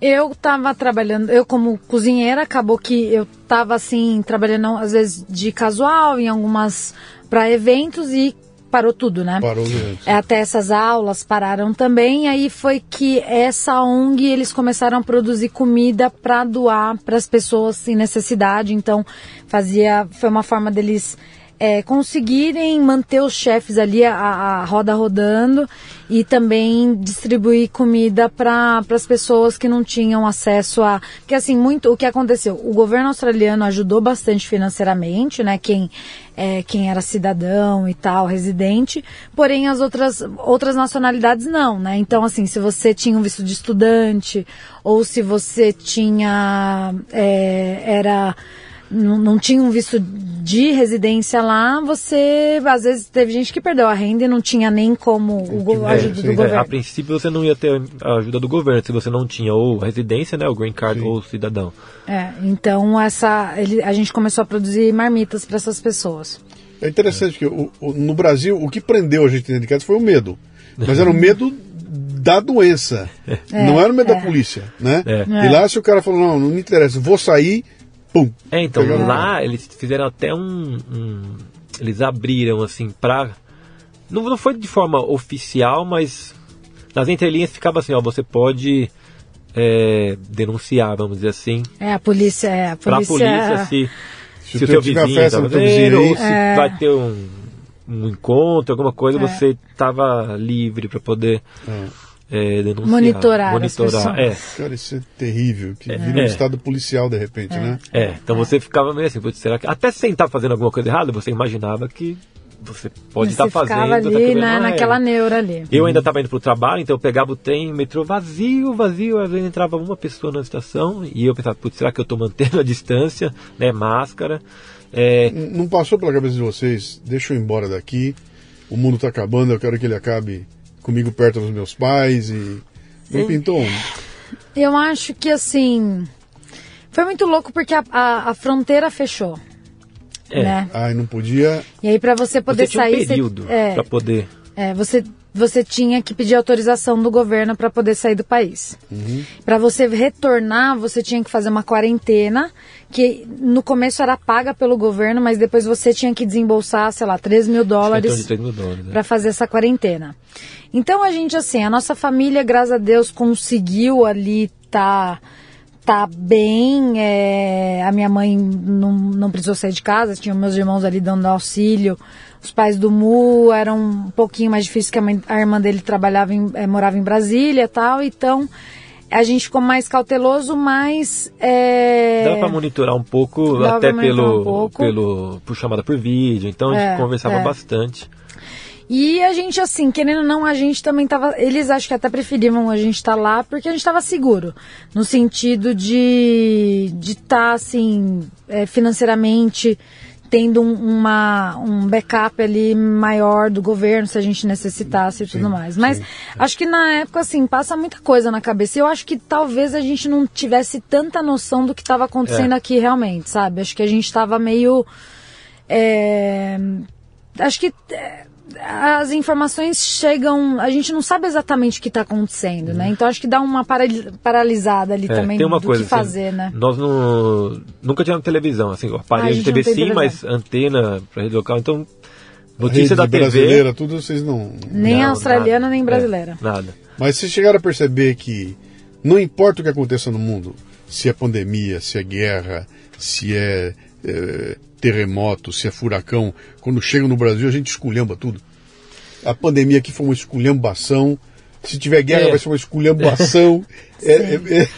Eu estava trabalhando, eu como cozinheira, acabou que eu estava assim, trabalhando às vezes de casual, em algumas, para eventos e parou tudo, né? Parou mesmo. É, até essas aulas pararam também. Aí foi que essa ONG eles começaram a produzir comida para doar para as pessoas em necessidade. Então fazia, foi uma forma deles é, conseguirem manter os chefes ali, a, a roda rodando e também distribuir comida para as pessoas que não tinham acesso a. Porque assim, muito o que aconteceu? O governo australiano ajudou bastante financeiramente, né? Quem, é, quem era cidadão e tal, residente, porém as outras, outras nacionalidades não, né? Então, assim, se você tinha um visto de estudante ou se você tinha. É, era não, não tinha um visto de residência lá, você às vezes teve gente que perdeu a renda e não tinha nem como o, a ajuda é, do governo. A princípio você não ia ter a ajuda do governo se você não tinha ou residência, né, o green card sim. ou cidadão. É, então essa ele, a gente começou a produzir marmitas para essas pessoas. É interessante que o, o, no Brasil o que prendeu a gente dentro de casa foi o medo, mas era o medo da doença, *laughs* é, não era o medo é. da polícia, né? É. E lá se o cara falou não, não me interessa, vou sair pum. É, então lá eles fizeram até um, um, Eles abriram assim pra. Não, não foi de forma oficial, mas nas entrelinhas ficava assim, ó, você pode é, denunciar, vamos dizer assim. É, a polícia. É, a polícia... Pra polícia se, se, se o seu vizinho festa tá vendo, ou se é. vai ter um, um encontro, alguma coisa, é. você estava livre para poder. É é, denunciar. Monitorar. Monitorar, é. Cara, isso é terrível, que é. vira um é. estado policial de repente, é. né? É, então você ficava meio assim, será que. Até sem estar fazendo alguma coisa errada, você imaginava que você pode estar fazendo. Ficava tá ali na, naquela neura ali. Eu ainda estava indo para o trabalho, então eu pegava o trem, o metrô vazio, vazio, às vezes entrava uma pessoa na estação e eu pensava, putz, será que eu estou mantendo *laughs* a distância, né, máscara? É... Não passou pela cabeça de vocês, deixa eu ir embora daqui, o mundo está acabando, eu quero que ele acabe comigo perto dos meus pais e não pintou um. Eu acho que assim foi muito louco porque a, a, a fronteira fechou. É. Né? Ai, não podia. E aí para você poder você sair, um período você, é, para poder. É, você você tinha que pedir autorização do governo para poder sair do país. Uhum. Para você retornar, você tinha que fazer uma quarentena, que no começo era paga pelo governo, mas depois você tinha que desembolsar, sei lá, 3 mil dólares, dólares para fazer essa quarentena. Então a gente, assim, a nossa família, graças a Deus, conseguiu ali tá tá bem. É, a minha mãe não, não precisou sair de casa, tinha meus irmãos ali dando auxílio. Os pais do Mu eram um pouquinho mais difíceis, que a, mãe, a irmã dele trabalhava em, é, morava em Brasília e tal, então a gente ficou mais cauteloso, mas. É... Dava para monitorar um pouco, Dava até pelo, um pouco. pelo por chamada por vídeo, então a gente é, conversava é. bastante. E a gente, assim, querendo ou não, a gente também tava. Eles acho que até preferiam a gente estar tá lá porque a gente estava seguro. No sentido de estar, de tá, assim, é, financeiramente tendo um, uma, um backup ali maior do governo, se a gente necessitasse e tudo mais. Mas sim. acho que na época, assim, passa muita coisa na cabeça. Eu acho que talvez a gente não tivesse tanta noção do que estava acontecendo É. aqui realmente, sabe? Acho que a gente estava meio. é, acho que é, as informações chegam. A gente não sabe exatamente o que está acontecendo, né? Então acho que dá uma parali- paralisada ali É, também tem uma do coisa que assim, fazer, né? Nós não, nunca tivemos televisão, assim, aparelho de TV sim, televisão. mas antena para rede local, então notícia da TV brasileira, tudo vocês não. Nem Não, australiana, nada. nem É, brasileira. nada. Mas vocês chegaram a perceber que não importa o que aconteça no mundo, se é pandemia, se é guerra, se é, é, terremoto, se é furacão, quando chega no Brasil a gente esculhamba tudo. A pandemia aqui foi uma esculhambação. Se tiver guerra É. vai ser uma esculhambação. *laughs* É, é, é,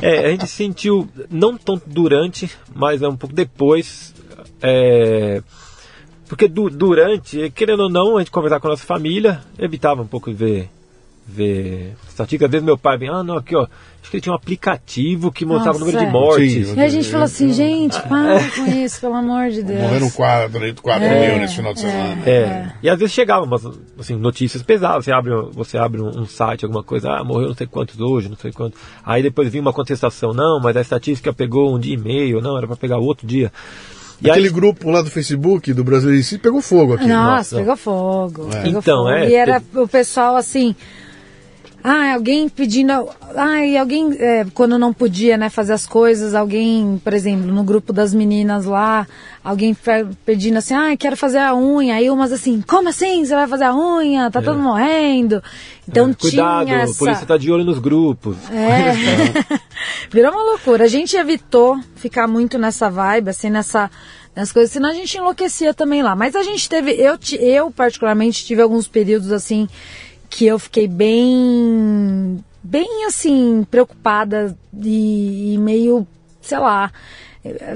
É, a gente sentiu, não tanto durante, mas é um pouco depois. é, porque du- durante, querendo ou não, a gente conversar com a nossa família, evitava um pouco de ver, ver estatística. Às vezes meu pai vem, ah, não, aqui ó, acho que ele tinha um aplicativo que mostrava o Nossa, número de é. mortes. Sim, E a gente falou assim, gente, *laughs* para com isso, pelo amor de Deus. morreram 4, 4 É, mil nesse final de semana. É, e às vezes chegavam umas assim, notícias pesadas, você abre, você abre um, um site, alguma coisa, ah, morreu não sei quantos hoje, não sei quantos. Aí depois vinha uma contestação, não, mas a estatística pegou um dia e meio, não, era para pegar outro dia. E Aquele aí, grupo lá do Facebook do Brasil em si pegou fogo aqui. Nossa, Nossa. pegou fogo. É. Pegou Então, fogo. é, E era o pessoal assim. Ah, alguém pedindo. Ah, e alguém, é, quando não podia né, fazer as coisas, alguém, por exemplo, no grupo das meninas lá, alguém pedindo assim, ah, quero fazer a unha. Aí umas assim, como assim? Você vai fazer a unha? Tá todo morrendo. Então É. cuidado, tinha a essa. polícia tá de olho nos grupos. É. *laughs* Virou uma loucura. A gente evitou ficar muito nessa vibe, assim, nessa. Nas coisas, senão a gente enlouquecia também lá. Mas a gente teve, eu, eu particularmente tive alguns períodos assim que eu fiquei bem, bem assim, preocupada e, e meio, sei lá,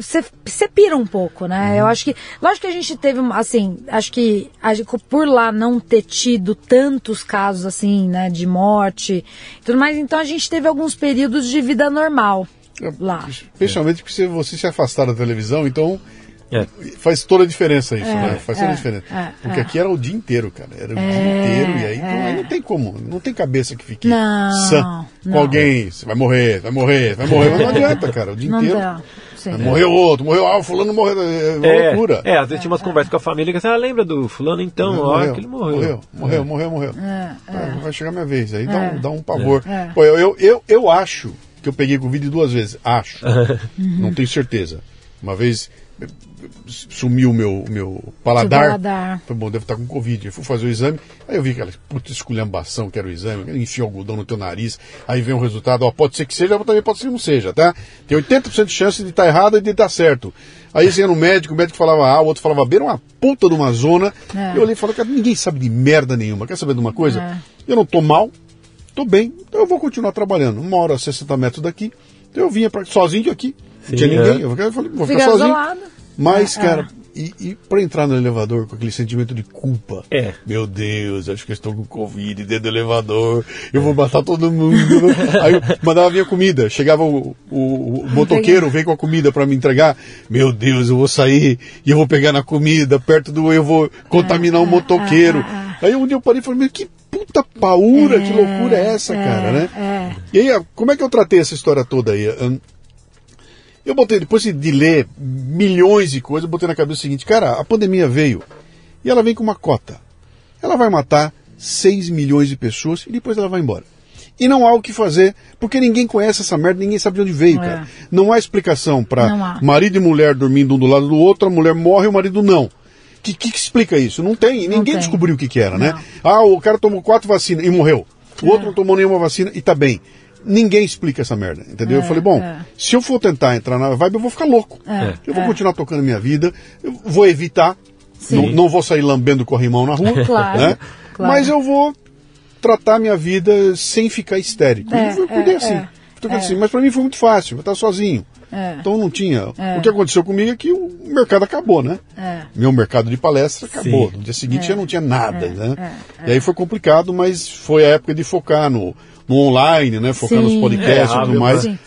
você, pira um pouco, né? Eu acho que, lógico que a gente teve, assim, acho que a por lá não ter tido tantos casos assim, né, de morte e tudo mais, então a gente teve alguns períodos de vida normal lá. Especialmente porque você- você se afastar da televisão, então É. faz toda a diferença isso, É, né? Faz toda a é, diferença. é, porque é. aqui era o dia inteiro, cara. Era o dia É, inteiro, e aí então, é. aí não tem como, não tem cabeça que fique Não, sã com não. alguém. Você vai morrer, vai morrer, vai morrer. Mas não *laughs* adianta, cara. O dia Não inteiro. dá. Sim. Morreu outro, morreu, ah, o fulano morreu. É uma É, loucura. é, às vezes tinha umas conversas com a família que assim, ah, lembra do fulano então, ó, que ele morreu. Morreu, morreu, morreu, morreu. É, Ah, Vai chegar minha vez. Aí dá, um, dá um pavor. É. Pô, eu, eu, eu, eu acho que eu peguei Covid duas vezes. Acho. *laughs* Não tenho certeza. Uma vez sumiu o meu, meu paladar. paladar. Falei, bom, deve estar com Covid. Eu fui fazer o exame. Aí eu vi aquela puta esculhambação que era o exame. Enfia algodão no teu nariz. Aí vem o resultado. Ó, pode ser que seja, mas também pode ser que não seja, tá? Tem 80% de chance de estar errado e de estar certo. Aí você ia no médico, o médico falava A, o outro falava B, era uma puta de uma zona. É. Eu olhei e falei, cara, ninguém sabe de merda nenhuma. Quer saber de uma coisa? É. Eu não tô mal, tô bem, então eu vou continuar trabalhando. Uma hora a 60 metros daqui. Então eu vinha pra, sozinho aqui. Não Sim, tinha ninguém. é. Eu falei, vou Fica ficar sozinho. isolado. Mas, É, cara, e, e pra entrar no elevador com aquele sentimento de culpa. É. Meu Deus, acho que eu estou com Covid dentro do elevador. Eu vou matar todo mundo. *laughs* Aí eu mandava minha comida. Chegava o, o, o motoqueiro, veio com a comida pra me entregar. Meu Deus, eu vou sair e eu vou pegar na comida, perto do. Eu vou contaminar o motoqueiro. Aí um dia eu parei e falei, meu, que puta paura, que loucura é essa, cara, né? É. E aí, como é que eu tratei essa história toda aí? Eu botei, depois de ler milhões de coisas, eu botei na cabeça o seguinte, cara, a pandemia veio e ela vem com uma cota. Ela vai matar 6 milhões de pessoas e depois ela vai embora. E não há o que fazer, porque ninguém conhece essa merda, ninguém sabe de onde veio, É. cara. Não há explicação Não para marido e mulher dormindo um do lado do outro, a mulher morre e o marido não. O que, que, que explica isso? Não tem, ninguém tem. descobriu o que, que era, né? Ah, o cara tomou quatro vacinas e morreu. O outro não tomou nenhuma vacina e tá bem. Ninguém explica essa merda, entendeu? eu falei, bom, é. se eu for tentar entrar na vibe, eu vou ficar louco. É, eu vou é. continuar tocando minha vida, eu vou evitar, não, não vou sair lambendo corrimão na rua, *laughs* Claro, né? claro. mas eu vou tratar minha vida sem ficar histérico. É, eu cuidei é, assim. é, assim. Mas pra mim foi muito fácil, eu estava sozinho. É. Então não tinha. É. O que aconteceu comigo é que o mercado acabou, né? É. Meu mercado de palestra acabou. Sim. No dia seguinte já não tinha nada, né? é, E aí foi complicado, mas foi a época de focar no, no online, né? Focar Sim. nos podcasts e É, tudo hábil, mais. Sim.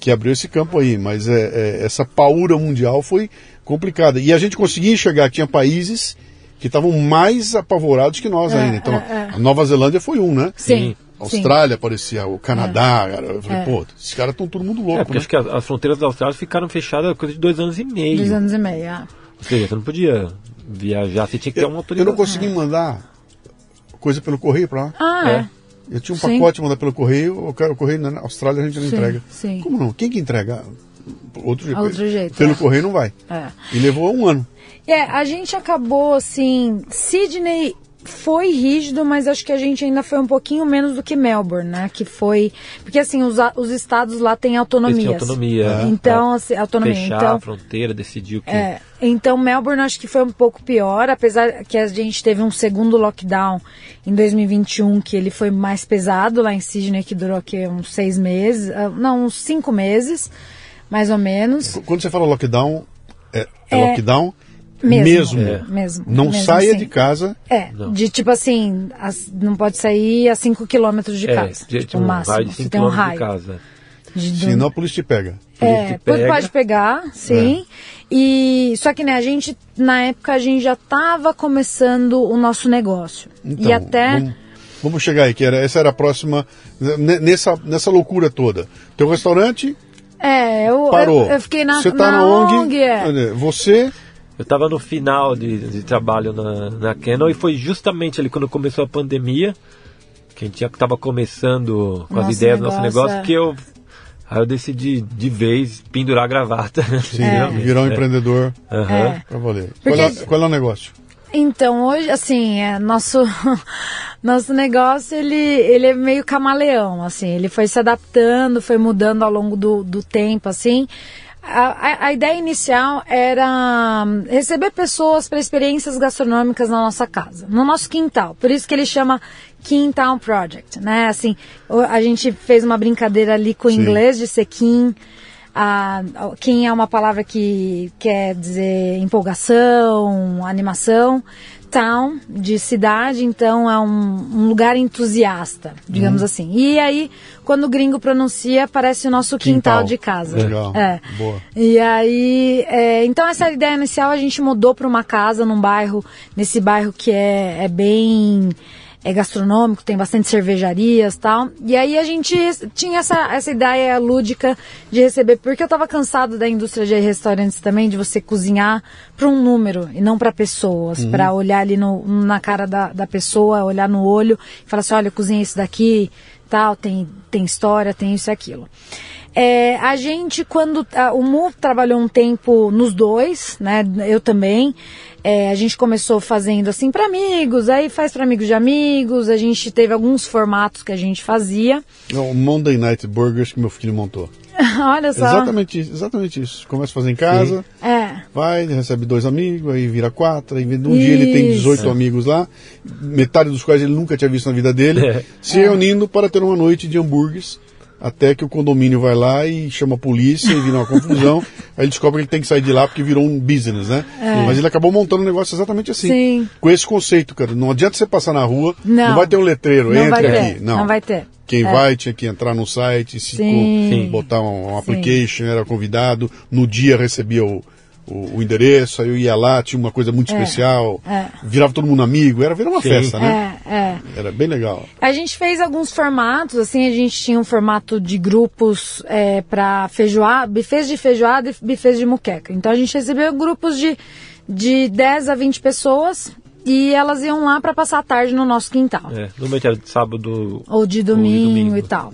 que abriu esse campo aí, mas é, é, essa paura mundial foi complicada. E a gente conseguia enxergar que tinha países que estavam mais apavorados que nós É, ainda. Então, é, é. a Nova Zelândia foi um, né? Sim. A Austrália aparecia, o Canadá, cara. Eu falei, É. pô, esses caras estão todo mundo É, louco, porque né? acho que as, as fronteiras da Austrália ficaram fechadas coisa de dois anos e meio. Dois anos e meio. ah. Ou seja, você não podia viajar, você tinha que ter uma Eu, eu não consegui mandar coisa pelo correio pra lá. Ah, é. Eu tinha um Sim. pacote mandar pelo correio, o cara- o correio na Austrália a gente não Sim, entrega. sim. Como não? Quem que entrega? Outro jeito. Outro jeito, Pelo é. correio não vai. É. E levou um ano. É, a gente acabou assim. Sydney foi rígido, mas acho que a gente ainda foi um pouquinho menos do que Melbourne, né? Que foi. Porque assim, os, a- os estados lá têm autonomia. Autonomia. é, Então, pra assim, autonomia. Fechar Então, a fronteira, decidir o que. É, então Melbourne acho que foi um pouco pior, apesar que a gente teve um segundo lockdown em 2021 que ele foi mais pesado lá em Sydney, que durou aqui uns seis meses, ah, não, uns cinco meses, mais ou menos. Qu- Quando você fala lockdown, é, é É, lockdown Mesmo. mesmo. É. Mesmo, Não mesmo saia assim. de casa. É, Não. de tipo assim, as- não pode sair a 5 quilômetros de É, casa. de- tipo, um o máximo. raio de se 5 tem um km de raio. casa. De, polícia te pega. É, te pode- pega. pode pegar, sim. E só que né, a gente na época a gente já estava começando o nosso negócio. Então, e até Vamos, vamos chegar aí, que era, essa era a próxima. ne- Nessa, nessa loucura toda. Teu restaurante é, eu, parou. eu, eu fiquei na, Você tá na, na ONG. é. Você. Eu estava no final de, de trabalho na, na Canon e foi justamente ali quando começou a pandemia, que a gente estava começando com as Nosso ideias do nosso negócio, negócio, é. que eu, aí eu decidi de vez pendurar a gravata. Sim, *laughs* Realmente, virar um é. empreendedor Aham. É. pra valer. Porque- Qual, é, qual é o negócio? Então, hoje, assim, é, nosso, *laughs* nosso negócio, ele, ele é meio camaleão, assim, ele foi se adaptando, foi mudando ao longo do, do tempo, assim. A, a, ideia inicial era hum, receber pessoas para experiências gastronômicas na nossa casa, no nosso quintal. Por isso que ele chama Quintal Project, né? Assim, a gente fez uma brincadeira ali com o inglês de ser quin, a, quem é uma palavra que quer dizer empolgação, animação. Town, de cidade, então é um, um lugar entusiasta, digamos Uhum. assim. E aí, quando o gringo pronuncia, parece o nosso quintal, Quintal. de casa. Legal. É. Boa. E aí, é, então essa ideia inicial a gente mudou para uma casa num bairro, nesse bairro que é, é bem é gastronômico, tem bastante cervejarias tal. E aí a gente tinha essa, essa ideia lúdica de receber, porque eu estava cansado da indústria de restaurantes também, de você cozinhar para um número e não para pessoas, para olhar ali no, na cara da, da pessoa, olhar no olho e falar assim, olha, eu cozinhei isso daqui, tal, tem, tem história, tem isso e aquilo. É, a gente, quando. a- o Mu trabalhou um tempo nos dois, né? Eu também. É, a gente começou fazendo assim para amigos, aí faz para amigos de amigos. A gente teve alguns formatos que a gente fazia. Não, o Monday Night Burgers que meu filho montou. *laughs* Olha só. Exatamente isso, exatamente isso. Começa a fazer em casa, É. vai, recebe dois amigos, aí vira quatro, aí num dia ele tem Isso. 18 amigos lá, metade dos quais ele nunca tinha visto na vida dele, *laughs* É. se reunindo para ter uma noite de hambúrgueres. Até que o condomínio vai lá e chama a polícia e vira uma confusão. *laughs* aí ele descobre que ele tem que sair de lá porque virou um business, né? Mas ele acabou montando um negócio exatamente assim. É. Sim. Com esse conceito, cara. Não adianta você passar na rua, não, Não. vai ter um letreiro, Não entre aqui. Não. não vai ter. Quem É. vai tinha que entrar no site, se Sim. Sim. botar um, um application, era convidado, no dia recebia o, o, o endereço, aí eu ia lá, tinha uma coisa muito especial, é. virava todo mundo amigo, era, virava uma Sim. festa, né? É, é. Era bem legal. A gente fez alguns formatos, assim, a gente tinha um formato de grupos é, para feijoada, bufês de feijoada e bufês de muqueca. Então a gente recebeu grupos de, de 10 a 20 pessoas e elas iam lá para passar a tarde no nosso quintal. É, normalmente era de sábado Ou de domingo, domingo. e tal.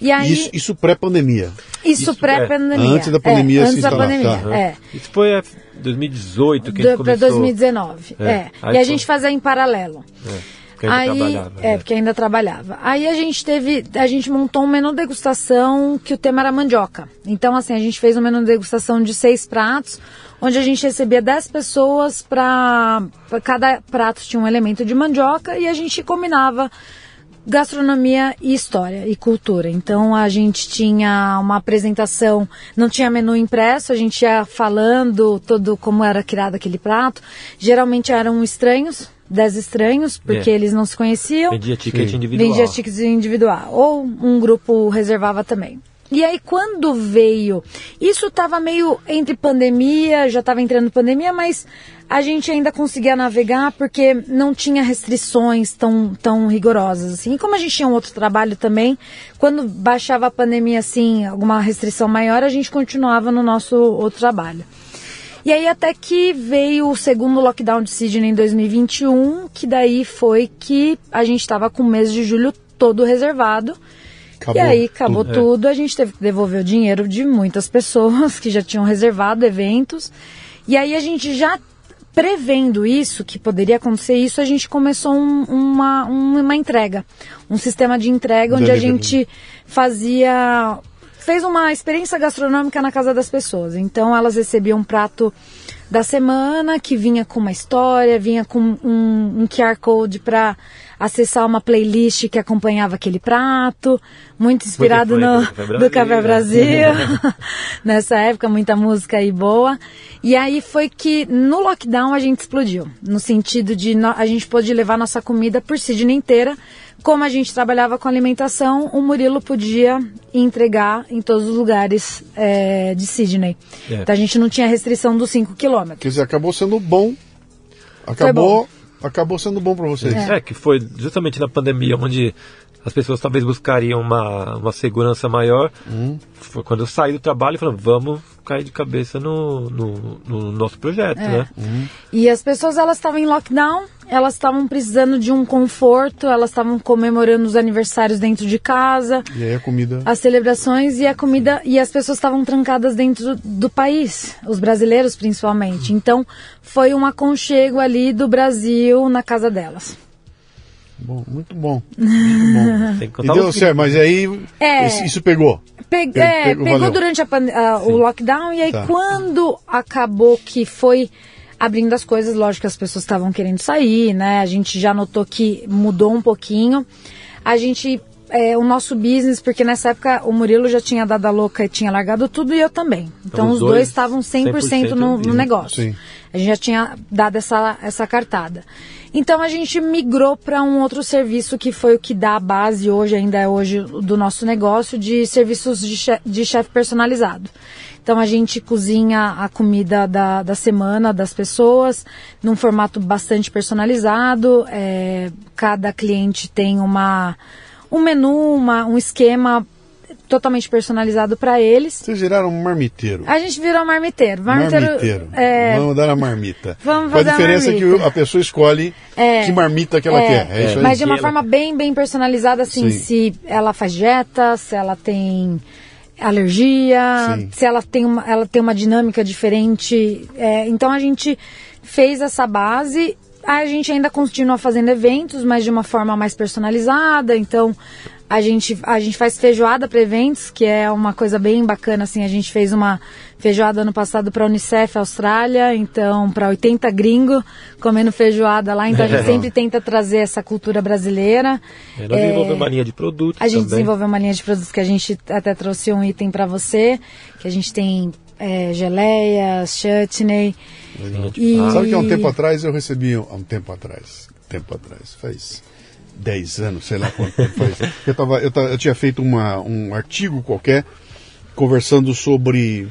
E aí, isso isso, isso pré-pandemia. isso- pré-pandemia. Antes da pandemia é, se Antes da instalar, pandemia, tá. é. Isso foi é, 2018 que a gente Para começou. 2019, É. é. Aí E a gente fazia em paralelo. É, que a gente Aí, trabalhava. é, né? porque ainda trabalhava. Aí a gente teve, a gente montou um menu degustação que o tema era mandioca. Então, assim, a gente fez um menu degustação de seis pratos, onde a gente recebia dez pessoas para cada prato tinha um elemento de mandioca e a gente combinava gastronomia e história e cultura. Então a gente tinha uma apresentação, não tinha menu impresso, a gente ia falando todo como era criado aquele prato. Geralmente eram estranhos, dez estranhos, porque É. eles não se conheciam. Vendia ticket Sim. individual. Vendia tickets individual. Ou um grupo reservava também. E aí quando veio, isso estava meio entre pandemia, já estava entrando pandemia, mas a gente ainda conseguia navegar porque não tinha restrições tão, tão rigorosas assim. E como a gente tinha um outro trabalho também, quando baixava a pandemia assim, alguma restrição maior, a gente continuava no nosso outro trabalho. E aí até que veio o segundo lockdown de Sydney em 2021, que daí foi que a gente estava com o mês de julho todo reservado. Acabou e aí acabou tudo. tudo, a gente teve que devolver o dinheiro de muitas *laughs* pessoas que já tinham reservado eventos. E aí a gente já prevendo isso, que poderia acontecer isso, a gente começou um- uma, um- uma entrega. Um sistema de entrega onde a Delivery. gente fazia. fez uma experiência gastronômica na casa das pessoas. Então elas recebiam um prato da semana que vinha com uma história, vinha com um, um QR Code para acessar uma playlist que acompanhava aquele prato, muito inspirado no, do Café *laughs* do Café Brasil. Brasil. *laughs* Nessa época, muita música aí boa. E aí foi que no lockdown a gente explodiu. No sentido de no- a gente pôde levar nossa comida por Sydney inteira. Como a gente trabalhava com alimentação, o Murilo podia entregar em todos os lugares é, de Sydney. É. Então a gente não tinha restrição dos 5 quilômetros. Quer dizer, acabou sendo bom. Acabou, acabou sendo bom para vocês. É, que foi justamente na pandemia onde as pessoas talvez buscariam uma, uma segurança maior. Foi quando eu saí do trabalho e falei, vamos cair de cabeça no, no, no nosso projeto, É. né? E as pessoas elas estavam em lockdown, elas estavam precisando de um conforto, elas estavam comemorando os aniversários dentro de casa. E aí a comida. as celebrações e a comida e as pessoas estavam trancadas dentro do país, os brasileiros principalmente. Então foi um aconchego ali do Brasil na casa delas. Bom, muito bom. Muito bom. Tem que E contar deu certo, mas aí É. isso pegou. Pe- Pe- é, pegou, pegou durante a a- o lockdown e aí Tá. quando acabou que foi abrindo as coisas, lógico que as pessoas estavam querendo sair, né? A gente já notou que mudou um pouquinho. A gente é, o nosso business, porque nessa época o Murilo já tinha dado a louca e tinha largado tudo e eu também. Então, Então, os dois estavam 100%, 100% no, no negócio. Sim. A gente já tinha dado essa, essa cartada. Então a gente migrou para um outro serviço que foi o que dá a base hoje, ainda é hoje, do nosso negócio, de serviços de de chefe personalizado. Então a gente cozinha a comida da, da semana das pessoas num formato bastante personalizado. é, cada cliente tem uma, um menu, uma, um esquema totalmente personalizado para eles. Vocês viraram um marmiteiro. A gente virou marmiteiro. Marmiteiro, Marmiteiro. é, Vamos dar a marmita. *laughs* Vamos Com a fazer a diferença que marmita. o- a pessoa escolhe É. que marmita que ela É, quer. É isso aí. Mas de uma Que forma bem, bem personalizada, assim, Sim. se ela faz dieta, se ela tem alergia, Sim. se ela tem uma, ela tem uma dinâmica diferente. É, então a gente fez essa base. A gente ainda continua fazendo eventos, mas de uma forma mais personalizada. Então a gente, a gente faz feijoada para eventos, que é uma coisa bem bacana. Assim, a gente fez uma feijoada ano passado para a Unicef Austrália, então para 80 gringos comendo feijoada lá. Então a gente sempre tenta trazer essa cultura brasileira. É, nós É, desenvolvemos uma linha de produtos a gente também. desenvolveu uma linha de produtos que a gente até trouxe um item para você, que a gente tem é, geleias, chutney. E-. Sabe que há um tempo atrás eu recebi, há um tempo atrás, tempo atrás, faz 10 anos, sei lá quanto tempo faz. Eu, tava, eu, tava- eu tinha feito uma, um artigo qualquer conversando sobre.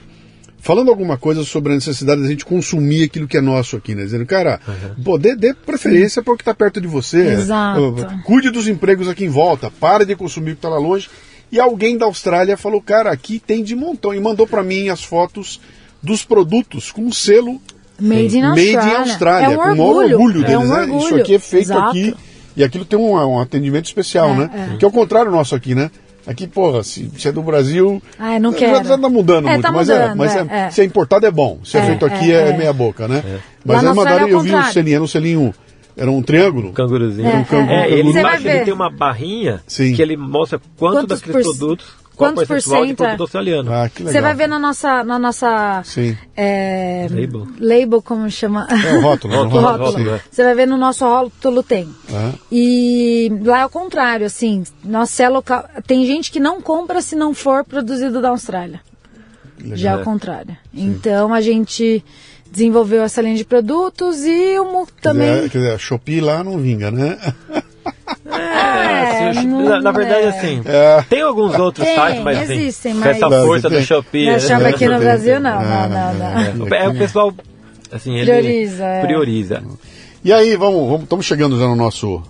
Falando alguma coisa sobre a necessidade da gente consumir aquilo que é nosso aqui, né? Dizendo, cara, pô, dê, dê preferência para o que está perto de você. Exato. Uh, Cuide dos empregos aqui em volta, pare de consumir o que está lá longe. E alguém da Austrália falou, cara, aqui tem de montão. E mandou para mim as fotos dos produtos com selo Made in Made Australia. in Austrália, É um com o maior orgulho. orgulho é deles, um né? orgulho. Isso aqui é feito Exato. aqui. E aquilo tem um, um atendimento especial, É, né? é. Que é o contrário nosso aqui, né? Aqui, porra, se, se é do Brasil. Ai, não já, quero. já tá mudando É, muito, tá mas, é, mudando, mas é, é- é. se é importado é bom. Se é, É, feito aqui é, é, é. meia boca, né? Lá Mas na aí mandaram, é o eu vi um contrário. selinho, era um selinho, era um triângulo. Canguruzinho. É, um canguru, é, É, canguru. ele embaixo ver. ele tem uma barrinha Sim. que ele mostra quanto Quantos daqueles por- produtos, quantos por de cento é? produto australiano. Ah, que legal. Você vai ver na nossa, na nossa Sim. é, Label. label, como chama? É o rótulo. né? *laughs* Rótulo, O O rótulo. rótulo, é. Você vai ver no nosso rótulo tem. Ah, E lá é o contrário, assim, nossa é local. Tem gente que não compra se não for produzido da Austrália. legal. Já é o contrário. Então a gente desenvolveu essa linha de produtos e o Mu Quer também. dizer, quer dizer, a Shopee lá não vinga, né? *laughs* É, É, na, na verdade, é. assim, É. tem alguns outros Tem, sites, mas assim, existem, com mas- essa força do. Shopee. Não, né? chama aqui no Brasil, não, Ah, não, não, não. É, o pessoal, assim, ele Prioriza, é. prioriza. E aí, vamos, vamos, estamos chegando já no nosso,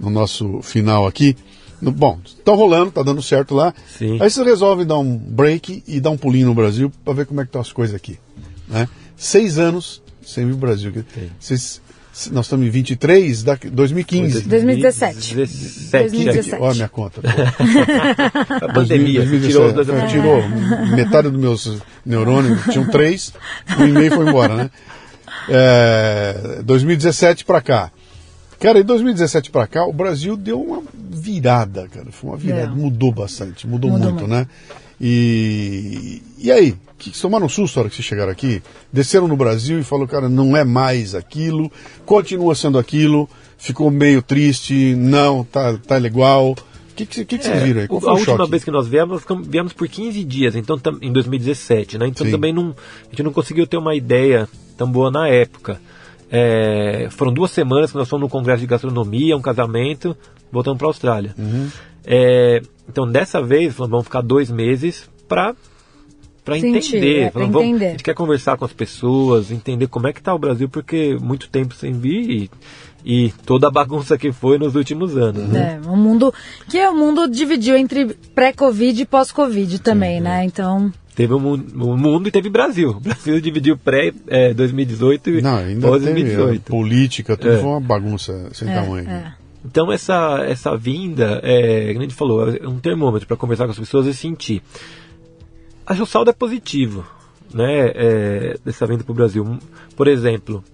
no nosso final aqui. No- bom, tá rolando, tá dando certo lá. Sim. Aí você resolve dar um break e dar um pulinho no Brasil para ver como é que estão as coisas aqui. Né? Seis anos sem vir o Brasil. Vocês, nós estamos em 23, da, 2015. 2017. 2017. 2017. Olha a minha conta. *laughs* A pandemia, 2017. tirou os dois É, tirou metade dos meus neurônios, tinham três, um e meio foi embora, né? É, 2017 para cá. Cara, em 2017 para cá, o Brasil deu uma virada, cara. Foi uma virada, Deu. mudou bastante, mudou, Mudou muito, muito. né? E, e aí? Que, tomaram um susto na hora que vocês chegaram aqui? Desceram no Brasil e falaram, cara, não é mais aquilo, continua sendo aquilo, ficou meio triste, não, tá, tá igual. O que, que, que, que vocês É, viram aí? Qual foi a o última choque? vez que nós viemos, viemos por 15 dias, então em 2017, né? Então Sim. também não, a gente não conseguiu ter uma ideia tão boa na época. É, foram duas semanas que nós fomos no congresso de gastronomia, um casamento, voltando para a Austrália. Uhum. É, então dessa vez vamos ficar dois meses para para entender. é, pra Falamos, vamos- entender. a gente quer conversar com as pessoas, entender como é que está o Brasil, porque muito tempo sem vir e, e toda a bagunça que foi nos últimos anos. Né? É, um mundo que o mundo dividiu entre pré-Covid e pós-Covid também, né? Então, Teve o mu- o mundo e teve Brasil. *laughs* O Brasil dividiu pré é, 2018 e Não, ainda pós teve a 2018. política, tudo É. foi uma bagunça sem tamanho. é. Então essa, essa vinda, é, como a gente falou, é um termômetro para conversar com as pessoas e sentir. Acho que o saldo é positivo, né? é, dessa vinda para o Brasil. Por exemplo,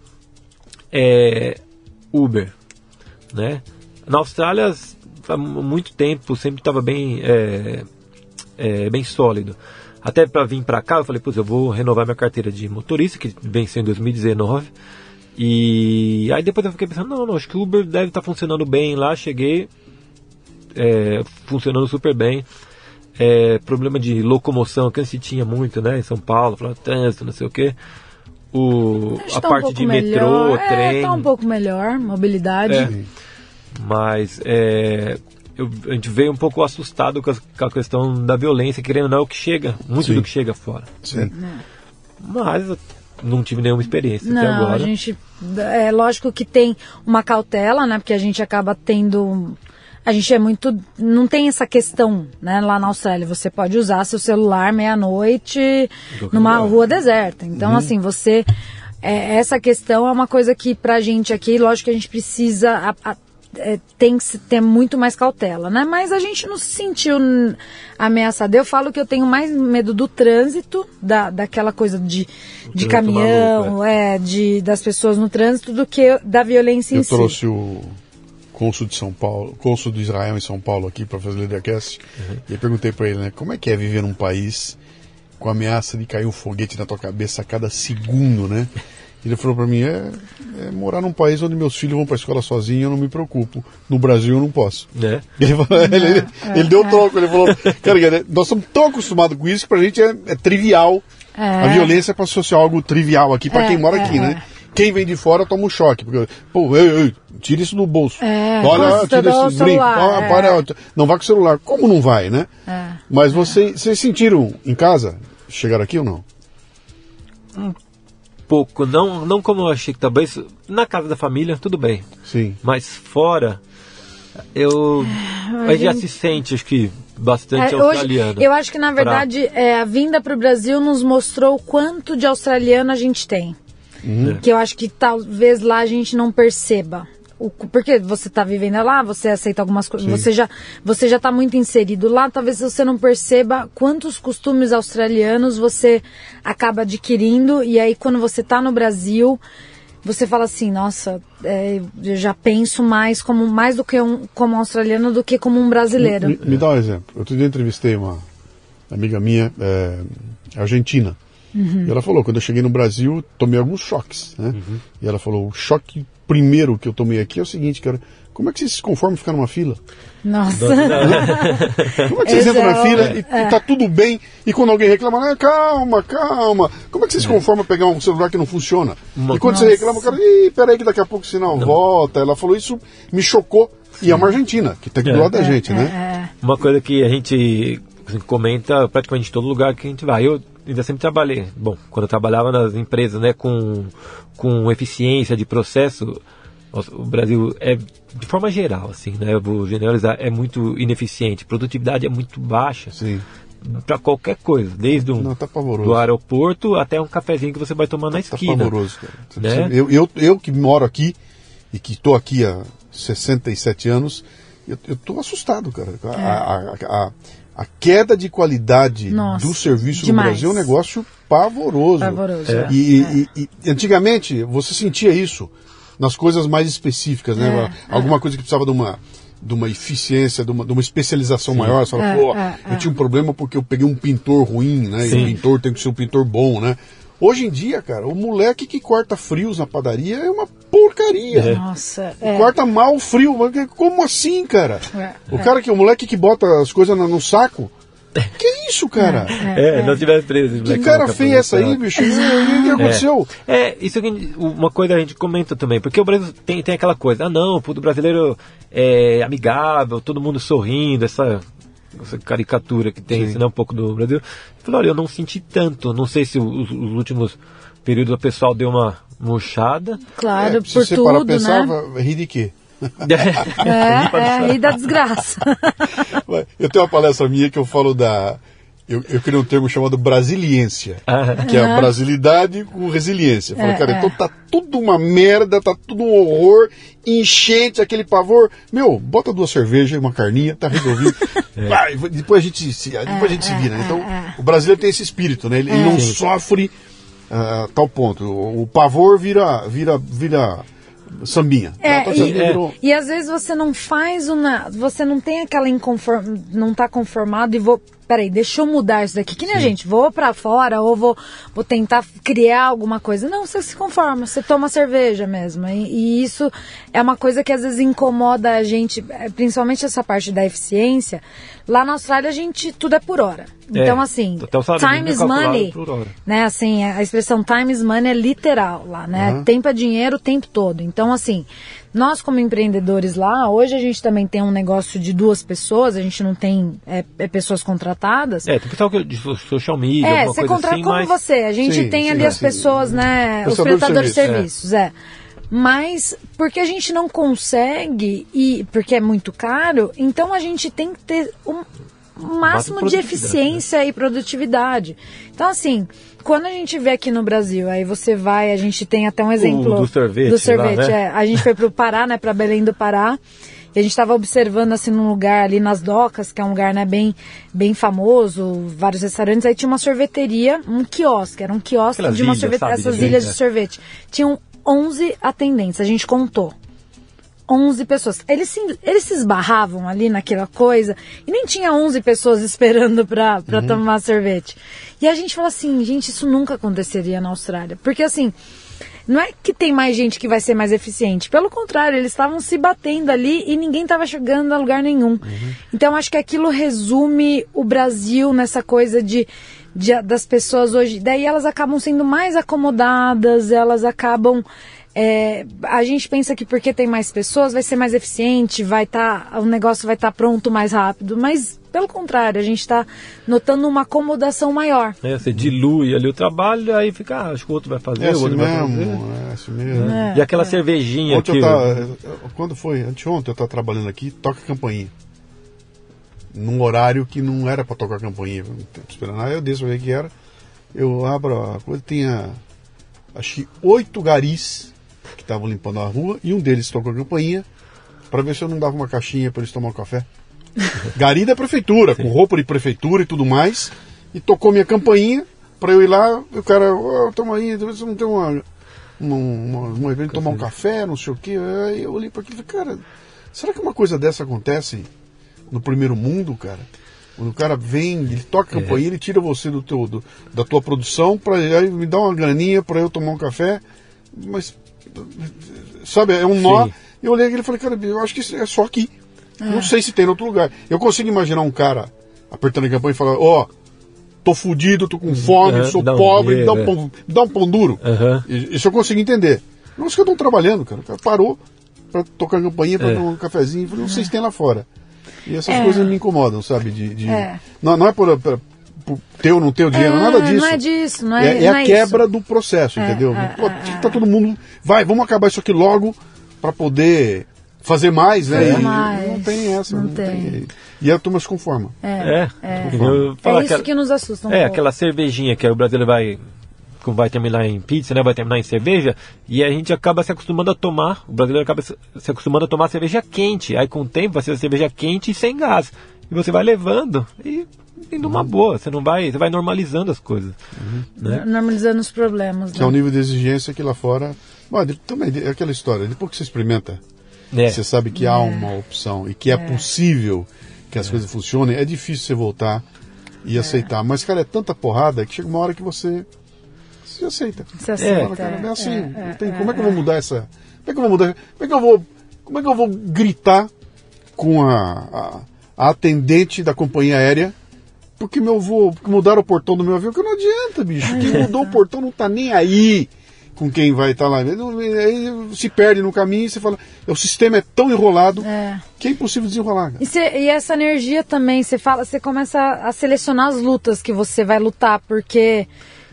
é, Uber, né? Na Austrália, há muito tempo, sempre estava bem, é, é, bem sólido. Até para vir para cá, eu falei, putz, eu vou renovar minha carteira de motorista, que venceu em 2019. E aí depois eu fiquei pensando, não, não, acho que o Uber deve estar funcionando bem lá, cheguei, é, funcionando super bem. É, problema de locomoção, que antes tinha muito, né, em São Paulo, falando trânsito, não sei o quê. O, a que tá um parte pouco de melhor. metrô, é, trem. tá um pouco melhor, mobilidade. É. Mas é, eu- a gente veio um pouco assustado com, as- com a questão da violência, querendo ou não, é o que chega, muito Sim. do que chega fora. Sim. Mas eu não tive nenhuma experiência até Não, agora. a gente. É lógico que tem uma cautela, né? Porque a gente acaba tendo. A gente é muito. Não tem essa questão, né? Lá na Austrália. Você pode usar seu celular meia-noite numa lugar. rua deserta. Então, Uhum. assim, você. é, essa questão é uma coisa que pra gente aqui, lógico que a gente precisa. a- a- é, tem que ter muito mais cautela, né? Mas a gente não se sentiu ameaçado. Eu falo que eu tenho mais medo do trânsito, da, daquela coisa de, de caminhão, maluco, é, de, das pessoas no trânsito, do que da violência em Eu si. trouxe o cônsul de São Paulo, cônsul de Israel em São Paulo aqui para fazer o Leadercast. E eu perguntei para ele, né, como é que é viver num país com a ameaça de cair um foguete na tua cabeça a cada segundo, né? *laughs* Ele falou para mim, é, é morar num país onde meus filhos vão para escola sozinhos, eu não me preocupo. No Brasil eu não posso. Né? *laughs* Ele, falou- ele, ele- ele deu troco, ele falou, *laughs* cara, nós somos tão acostumados com isso que pra gente é, é trivial. É. A violência é pra associar algo trivial aqui pra É, quem mora é, aqui, é. né? Quem vem de fora toma um choque. Porque, pô, ei, ei, tira isso do bolso. É, Olha, tira do esse brinco. celular, Ah, é. para, não vai com o celular. Como não vai, né? É. Mas vocês, vocês sentiram em casa? Chegaram aqui ou não? Pouco, não, não como eu achei que talvez. Na casa da família, tudo bem. Sim. Mas fora, eu. a gente já se sente, acho que, bastante É, australiano. eu acho que, na verdade, é, a vinda para o Brasil nos mostrou o quanto de australiano a gente tem. Uhum. Que eu acho que talvez lá a gente não perceba. O, porque você está vivendo lá, você aceita algumas coisas, você já você já está muito inserido lá, talvez você não perceba quantos costumes australianos você acaba adquirindo e aí quando você está no Brasil você fala assim, nossa, é, eu já penso mais como mais do que um como um australiano do que como um brasileiro. Me, me dá um exemplo. Outro dia eu entrevistei uma amiga minha, é, argentina. E ela falou, quando eu cheguei no Brasil, tomei alguns choques, né? E ela falou, o choque primeiro que eu tomei aqui é o seguinte, cara, como é que vocês se conformam em ficar numa fila? Nossa. *laughs* Como é que vocês Esse entram na é o- fila e, e tá tudo bem, e quando alguém reclama, ah, calma, calma, como é que vocês se conformam a pegar um celular que não funciona? Uma- E quando você Nossa. reclama, o cara, ih, peraí que daqui a pouco o sinal volta. Ela falou, isso me chocou E é uma argentina, que está aqui do É. lado da gente, É, né? é. Uma coisa que a gente comenta praticamente em todo lugar que a gente vai. Eu ainda sempre trabalhei, bom, quando eu trabalhava nas empresas, né, com, com eficiência de processo, o Brasil é, de forma geral, assim, né, eu vou generalizar, é muito ineficiente, produtividade é muito baixa Sim. para qualquer coisa, desde um, Não, tá do aeroporto até um cafezinho que você vai tomar na Tá esquina. pavoroso, cara. Né? Eu, eu, eu que moro aqui e que estou aqui há 67 anos, eu, eu tô assustado, cara. A, a, a, a queda de qualidade Nossa, do serviço demais. no Brasil é um negócio pavoroso. Pavoroso, é. E, e- e- e antigamente você sentia isso nas coisas mais específicas, né? É, Alguma coisa que precisava de uma de uma eficiência, de uma, de uma especialização maior. Você fala, É, pô, é, eu é. tinha um problema porque eu peguei um pintor ruim, né? E Sim. o pintor tem que ser um pintor bom, né? Hoje em dia, cara, o moleque que corta frios na padaria é uma porcaria. Nossa, é. Corta mal o frio. mas Como assim, cara? É, o cara que o moleque que bota as coisas no, no saco. Que isso, cara? É, nós tivemos preso. Que cara feia essa aí, bicho? O que aconteceu? É, isso que a gente- uma coisa a gente comenta também, porque o Brasil tem, tem aquela coisa, ah não, o brasileiro é amigável, todo mundo sorrindo, essa, essa caricatura que tem, né, um pouco do Brasil. Eu falei, olha, eu não senti tanto, não sei se os, os últimos períodos o pessoal deu uma murchada. Claro, É, se por você tudo, pensar, né? rir de quê? *laughs* É, é, *laughs* e da desgraça. Eu tenho uma palestra minha que eu falo da. Eu, eu criei um termo chamado brasiliência, Ah. que é a brasilidade com resiliência. Falo, É, cara, é. então tá tudo uma merda, tá tudo um horror, enchente, aquele pavor. Meu, bota duas cervejas e uma carninha, tá resolvido. *laughs* Vai, depois a gente se, depois a gente se vira. né? Então, o brasileiro tem esse espírito, né? Ele, ele não sofre a tal ponto. O, o pavor vira, vira, vira sambinha. É, Tá, e, sambinha virou- e às vezes você não faz uma. Você não tem aquela inconform, não tá conformado e vou. Peraí, deixa eu mudar isso daqui. Que nem a gente, vou pra fora ou vou, vou tentar criar alguma coisa. Não, você se conforma, você toma cerveja mesmo. E, e isso é uma coisa que às vezes incomoda a gente, eh, principalmente essa parte da eficiência. Lá na Austrália a gente, tudo é por hora. Então, É, assim, até o salário time is money. Né, assim, a expressão time is money é literal lá, né? Tempo é dinheiro o tempo todo. Então, assim, nós como empreendedores lá, hoje a gente também tem um negócio de duas pessoas, a gente não tem é, é, pessoas contratadas. É, tem pessoal que de so- social media, É, você coisa contrata assim, como mas... você. A gente Sim, tem sim, ali as sim. pessoas, né? Os prestadores de serviço, serviços, é. Mas porque a gente não consegue e porque é muito caro, então a gente tem que ter um máximo de produtividade, eficiência e produtividade. Então assim, quando a gente vê aqui no Brasil, aí você vai, a gente tem até um exemplo do sorvete do lá, sorvete, né? é. A gente foi pro Pará, né, para Belém do Pará. E a gente estava observando assim num lugar ali nas docas, que é um lugar né, bem, bem famoso, vários restaurantes. Aí tinha uma sorveteria, um quiosque, era um quiosque Aquelas de uma ilhas, sorvete, sabe, essas ilhas de sorvete. Tinham 11 atendentes, a gente contou. 11 pessoas. Eles se, eles se esbarravam ali naquela coisa e nem tinha 11 pessoas *laughs* esperando para Uhum. tomar sorvete. E a gente falou assim, gente, isso nunca aconteceria na Austrália. Porque assim, não é que tem mais gente que vai ser mais eficiente. Pelo contrário, eles estavam se batendo ali e ninguém estava chegando a lugar nenhum. Então acho que aquilo resume o Brasil nessa coisa de, de- das pessoas hoje. Daí elas acabam sendo mais acomodadas, elas acabam. É, a gente pensa que porque tem mais pessoas vai ser mais eficiente, vai tá, o negócio vai estar pronto mais rápido, mas pelo contrário, a gente está notando uma acomodação maior. né, você dilui ali o trabalho, aí fica, ah, acho que o outro vai fazer, É o assim outro vai fazer. mesmo, é assim mesmo. E aquela cervejinha Ontem que... eu tava, quando foi? Anteontem eu estava trabalhando aqui, toca campainha. Num horário que não era para tocar campainha. Esperando. Aí eu desço ver o que era. Eu abro a coisa, tinha acho que oito garis que estavam limpando a rua e um deles tocou a campainha para ver se eu não dava uma caixinha para eles tomar um café. *laughs* Gari da prefeitura, com roupa de prefeitura e tudo mais. E tocou minha campainha para eu ir lá. E o cara, oh, toma aí, você não tem uma, uma, uma, uma evento tomar um café, não sei o quê. Aí eu olhei para aquilo e falei, cara, será que uma coisa dessa acontece no primeiro mundo, cara? Quando o cara vem, ele toca a campainha, ele tira você do teu, do- da tua produção, para aí me dá uma graninha para eu tomar um café. Mas, sabe, é um nó. Sim. Eu olhei aquilo e falei, cara, eu acho que isso é só aqui. Não sei se tem em outro lugar. Eu consigo imaginar um cara apertando a campanha e falar, ó, tô fudido, tô com fome, é, sou dá um pobre, me dá um, dinheiro, pão, me dá um pão duro. I- Isso eu consigo entender. Não, os caras estão trabalhando, cara. O cara parou, pra tocar campainha, pra É. tomar um cafezinho. Eu falei, vocês têm lá fora. E essas É. coisas me incomodam, sabe? De, de- É. Não, não é por, por ter ou não ter o dinheiro, É, nada disso. Não é disso, não é, É, é não a é quebra isso. do processo, É, entendeu? é, Pô, é, é. tá todo mundo. Vai, vamos acabar isso aqui logo pra poder fazer mais, né? Fazer mais. Não tem essa, Não não, tem. tem. E a turma se conforma. É. É, Eu é isso aquela- que nos assusta um É, pouco. aquela cervejinha que o brasileiro vai como vai terminar em pizza, né? Vai terminar em cerveja, e a gente acaba se acostumando a tomar, o brasileiro acaba se se acostumando a tomar cerveja quente. Aí com o tempo vai ser cerveja quente e sem gás. E você vai levando e e numa boa, você não vai, você vai normalizando as coisas, né? Normalizando os problemas. Que é o Né? nível de exigência que lá fora. Bom, também é aquela história, depois que você experimenta, É. você sabe que há uma opção e que é, possível que as coisas funcionem, é difícil você voltar e aceitar. Mas, cara, é tanta porrada que chega uma hora que você se aceita. Você Você aceita, fala, cara, é assim. é, tem- é, como é que eu vou mudar essa. Como é que eu vou mudar? Como é que eu vou. Como é que eu vou gritar com a, a, a atendente da companhia aérea? Porque meu voo, porque mudaram o portão do meu avião, que não adianta, bicho. Quem mudou o portão não tá nem aí com quem vai estar lá. Não- Aí se perde no caminho e você fala, o sistema é tão enrolado É. que é impossível desenrolar. E, cê- e essa energia também, você fala, você começa a, a selecionar as lutas que você vai lutar, porque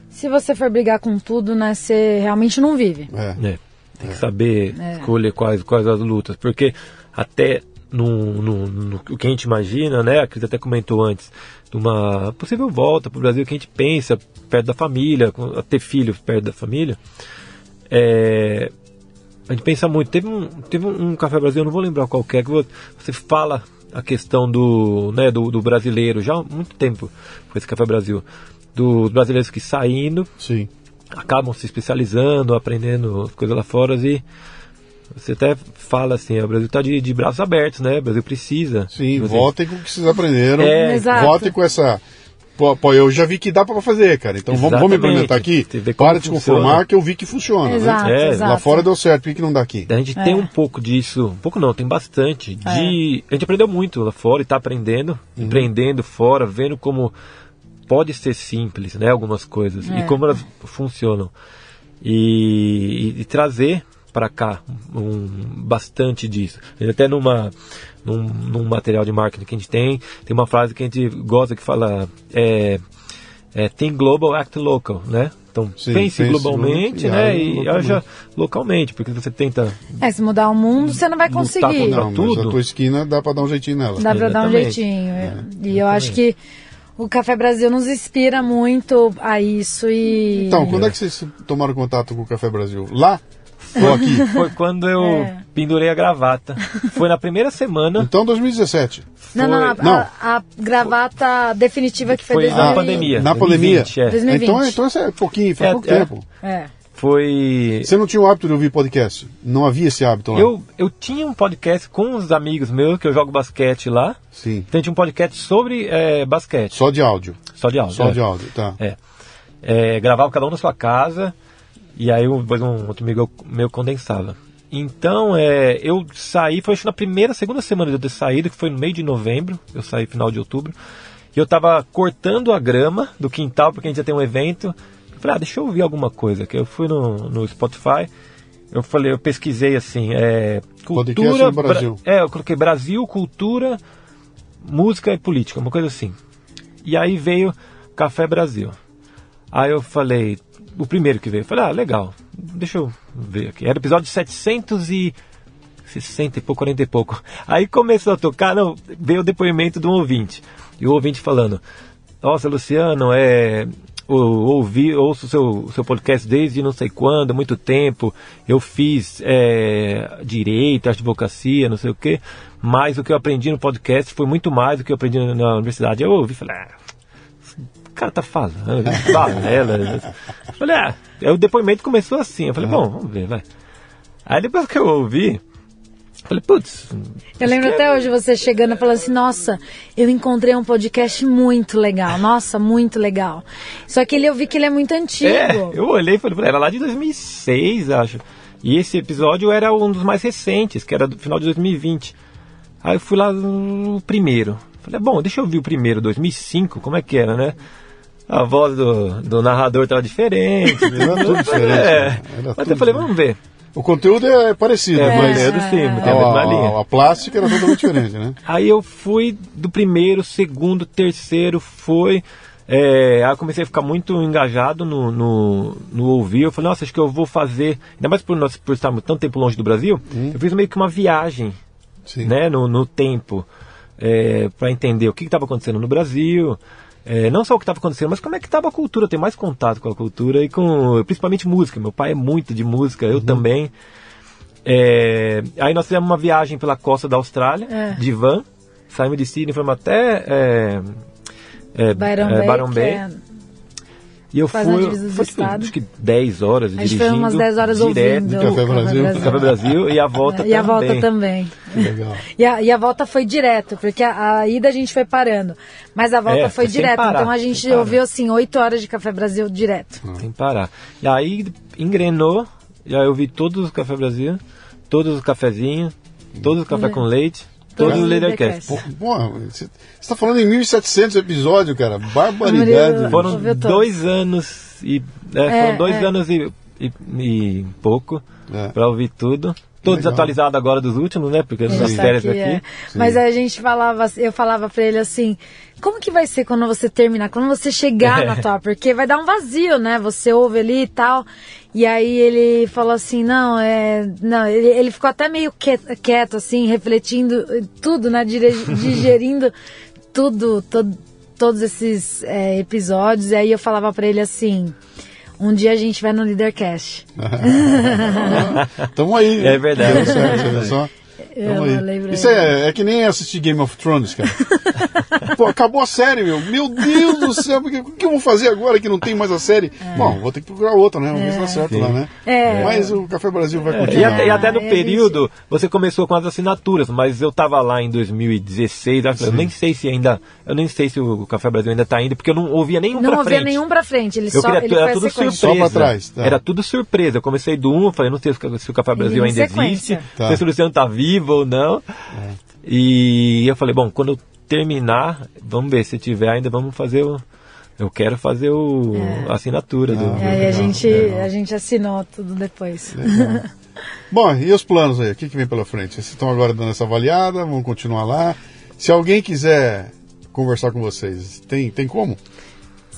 se você for brigar com tudo, né, você realmente não vive. É. É, tem que saber escolher quais, quais as lutas, porque até no, no, no- o que a gente imagina, né, a Cris até comentou antes, de uma possível volta para o Brasil, que a gente pensa perto da família, ter filhos perto da família, é, a gente pensa muito. Teve um, teve um Café Brasil, eu não vou lembrar qual que é, que vo- você fala a questão do, né, do, do brasileiro, já há muito tempo foi esse Café Brasil, dos brasileiros que saindo Sim. acabam se especializando, aprendendo coisas lá fora e você até fala assim, o Brasil está de, de braços abertos, né? O Brasil precisa. Sim, Tipo assim, votem com o que vocês aprenderam. É, Exato. Votem com essa. Pô, pô, eu já vi que dá pra fazer, cara. Então vamos, vamos implementar aqui. Para de se conformar que eu vi que funciona. Exato, né? É, lá exato. Lá fora deu certo, por que, que não dá aqui? A gente É. tem um pouco disso, um pouco não, tem bastante. De, A gente aprendeu muito lá fora e está aprendendo, Uhum. empreendendo fora, vendo como pode ser simples, né? Algumas coisas É. e como elas funcionam. E, e- e trazer para cá um, bastante disso. Até numa, num, num material de marketing que a gente tem, tem uma frase que a gente gosta que fala. É, é, think global, act local, né? Então Sim, pense pense globalmente, globalmente e né? E localmente. haja localmente, porque você tenta É, se mudar o mundo, você não vai Lutar conseguir. Não, mas tudo. a tua esquina dá pra dar um jeitinho nela. Dá pra dar um jeitinho. E eu acho que o Café Brasil nos inspira muito a isso e. Então, quando é que vocês tomaram contato com o Café Brasil? Lá? Aqui? Foi quando eu É. pendurei a gravata. Foi na primeira semana. Então, 2017. Não, não, a, foi- Não. A, a gravata definitiva que foi, Foi 2000 na pandemia. Na pandemia. 2020, é. 2020. Então, então esse é pouquinho, faz É, pouco é. tempo. É. Foi. Você não tinha o hábito de ouvir podcast? Não havia esse hábito lá? Eu, eu tinha um podcast com uns amigos meus, que eu jogo basquete lá. Sim. Então tinha um podcast sobre é, basquete. Só de áudio. Só de áudio. Só é. de áudio, tá. É. É, gravava cada um na sua casa e aí um- depois um outro amigo meu condensava. Então, é, eu saí, foi acho que na primeira, segunda semana de eu ter saído, que foi no meio de novembro, eu saí final de outubro, e eu tava cortando a grama do quintal, porque a gente ia ter um evento. Eu falei, ah, deixa eu ouvir alguma coisa, que eu fui no, no Spotify, eu falei, eu pesquisei assim, é, cultura... Brasil. Bra- é, eu coloquei Brasil, cultura, música e política, uma coisa assim. E aí veio Café Brasil. Aí eu falei, o primeiro que veio, eu falei, ah, legal, deixa eu ver aqui. Era o episódio 760 e pouco, 40 e pouco. Aí começou a tocar, não, veio o depoimento de um ouvinte. E o ouvinte falando, nossa, Luciano, é. Ouvi, ouço o seu, seu podcast desde não sei quando, muito tempo. Eu fiz é, direito, advocacia, não sei o quê. Mas o que eu aprendi no podcast foi muito mais do que eu aprendi na universidade. Eu ouvi e falei, ah, cara tá falando, balela. Eu falei, ah, aí o depoimento começou assim. Eu falei, bom, vamos ver, vai. Aí depois que eu ouvi, eu falei, putz. Eu lembro até hoje você chegando e falando assim, nossa, eu encontrei um podcast muito legal, nossa, muito legal. Só que ele, eu vi que ele é muito antigo. É, eu olhei e falei, era lá de 2006, acho. E esse episódio era um dos mais recentes, que era do final de 2020. Aí eu fui lá no primeiro. Falei, bom, deixa eu ver o primeiro, 2005, como é que era, né? A voz do, do narrador tava diferente. *laughs* Era tudo diferente, É. né? Era Mas tudo eu falei, diferente. vamos ver. O conteúdo é parecido, É, mas conteúdo sim, tem a a, mesma a- linha. a plástica era totalmente diferente, né? *laughs* Aí eu fui do primeiro, segundo, terceiro, foi. É, aí eu comecei a ficar muito engajado no, no, no ouvir. Eu falei, nossa, acho que eu vou fazer. Ainda mais por, nós, por estarmos tanto tempo longe do Brasil, eu fiz meio que uma viagem Sim. né, no, no tempo para entender o que estava acontecendo no Brasil. É, não só o que estava acontecendo, mas como é que estava a cultura, ter mais contato com a cultura e com principalmente música. Meu pai é muito de música, eu também. É, aí nós fizemos uma viagem pela costa da Austrália, É. de van, saímos de Sydney, fomos até é, é, Byron é, Bay, Byron que Bay. É- E eu na fui, foi, tipo, acho que 10 horas A gente dirigindo. foi umas 10 horas direto ouvindo. Café Brasil. Café Brasil e a volta E a também. volta também. Que legal. E a, e a volta foi direto, porque a, a ida a gente foi parando. Mas a volta É, foi direto. parar, então a gente ouviu assim, 8 horas de Café Brasil direto. Sem parar. E aí engrenou, e aí eu vi todos os Café Brasil, todos os cafezinhos, todos os café com leite, os os Leadercast. Você está falando em 1.700 episódios, cara. Barbaridade. Foram dois anos e. é, É, foram dois é. anos e, e, e pouco É. pra ouvir tudo. Tô Legal. desatualizado agora dos últimos, né? Porque nas férias aqui, é. Mas a gente falava, eu falava pra ele assim, como que vai ser quando você terminar, quando você chegar É. na tua, porque vai dar um vazio, né? Você ouve ali e tal. E aí ele falou assim, não, é, não, ele, ele ficou até meio quieto, quieto, assim, refletindo tudo, né? *laughs* Digerindo tudo, todo- todos esses é, episódios. E aí eu falava pra ele assim, um dia a gente vai no Leadercast. *laughs* Tamo aí. É verdade. Deu certo, olha só. Eu Tamo lembrei. Isso é, é que nem assistir Game of Thrones, cara. *laughs* Pô, acabou a série, meu. Meu Deus do céu, porque- o que eu vou fazer agora que não tem mais a série? Bom, vou ter que procurar outra, né? Vamos ver se dá certo lá, né? É. Mas o Café Brasil vai E continuar. até, e até no a período, você começou com as assinaturas, mas eu tava lá em 2016, eu eu nem sei se ainda, eu nem sei se o Café Brasil ainda tá indo, porque eu não ouvia nenhum Não pra ouvia frente. nenhum pra frente, ele Eu só queria ele era tudo sequência. surpresa. Só pra trás, tá. Era tudo surpresa. Eu comecei do 1, falei, não sei se o- se o Café Brasil ainda sequência. existe, Tá. não sei se o Luciano tá vivo ou não. E eu falei, bom, quando eu terminar, vamos ver se tiver ainda, vamos fazer o. Eu quero fazer o a assinatura do. É, e a gente, legal. a gente assinou tudo depois. *laughs* Bom, e os planos aí? O que, que vem pela frente? Vocês estão agora dando essa avaliada, vão continuar lá. Se alguém quiser conversar com vocês, tem, tem como?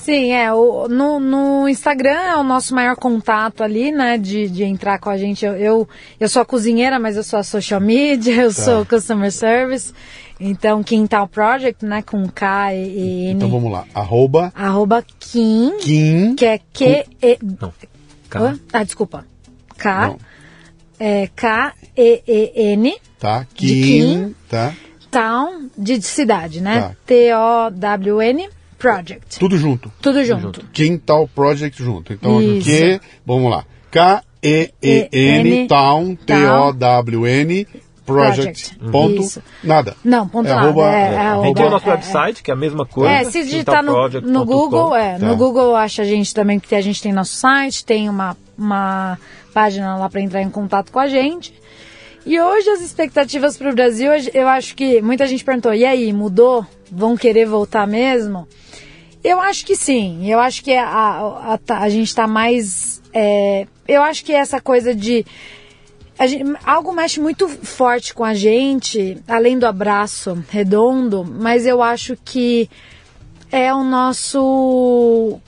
Sim, é. O, no, no Instagram é o nosso maior contato ali, né? De, de entrar com a gente. Eu, eu, eu sou a cozinheira, mas eu sou a social media, *laughs* eu sou customer service. Então, Quintal Project, né? Com K e, e N. Então vamos lá. Arroba Arroba Kim, Kim. que é Q E. Não. Calma. Ah, desculpa. K. Não, É K E E N. tá? De Kim. Kim. Tá? Town de cidade, né? Tá. T-O-W-N Project. Tudo junto. Tudo junto. Quintal Project junto. Então, Isso. Q, vamos lá. K-E-E-N, E-N, Town, T-O-W-N, Project, Project. ponto, Isso. nada. Não, ponto É nada. arroba- é, é, é A gente arroba- tem o nosso é, website, que é a mesma coisa. É, se digitar no, no Google, é. Tá. No Google acha a gente também, porque a gente tem nosso site, tem uma, uma página lá para entrar em contato com a gente. E hoje as expectativas para o Brasil, eu acho que muita gente perguntou, e aí, mudou? Vão querer voltar mesmo? Eu acho que sim. Eu acho que a, a, a, a gente está mais. é, eu acho que essa coisa de. gente- algo mexe muito forte com a gente, além do abraço redondo, mas eu acho que é o nosso.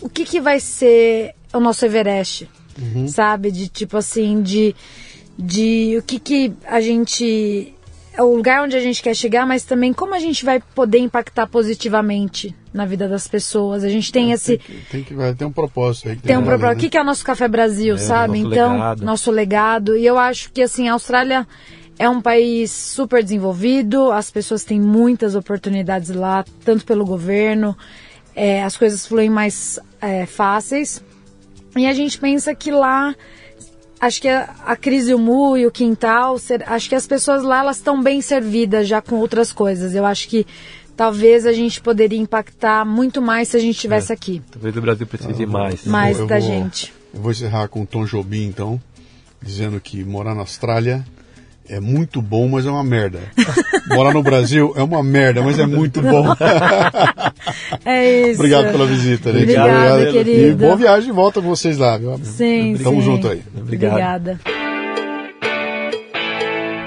O que, que vai ser o nosso Everest? Sabe? De tipo assim, de. De o que, que a gente. É o lugar onde a gente quer chegar, mas também como a gente vai poder impactar positivamente na vida das pessoas. A gente tem esse. Tem que, tem que vai ter um propósito aí. que Tem um propósito. O né? que, que é o nosso Café Brasil, sabe? nosso então, legado. nosso legado. E eu acho que, assim, a Austrália é um país super desenvolvido, as pessoas têm muitas oportunidades lá, tanto pelo governo, é, as coisas fluem mais é, fáceis. E a gente pensa que lá, acho que a, a crise o Mu e o Quintal, ser- acho que as pessoas lá elas estão bem servidas já com outras coisas. Eu acho que talvez a gente poderia impactar muito mais se a gente estivesse aqui. Talvez o Brasil precise mais. Mais eu da vou- gente. Eu vou encerrar com o Tom Jobim, então, dizendo que morar na Austrália é muito bom, mas é uma merda. *laughs* morar no Brasil é uma merda, mas é muito bom. *laughs* É isso. Obrigado pela visita, gente. Obrigada, Obrigado. querida. E boa viagem e volta com vocês lá, viu? Sim, Tamo sim. junto aí. Obrigado. Obrigada.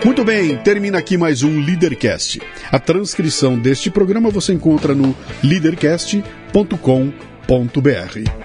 Muito bem, termina aqui mais um Leadercast. A transcrição deste programa você encontra no leadercast.com.br.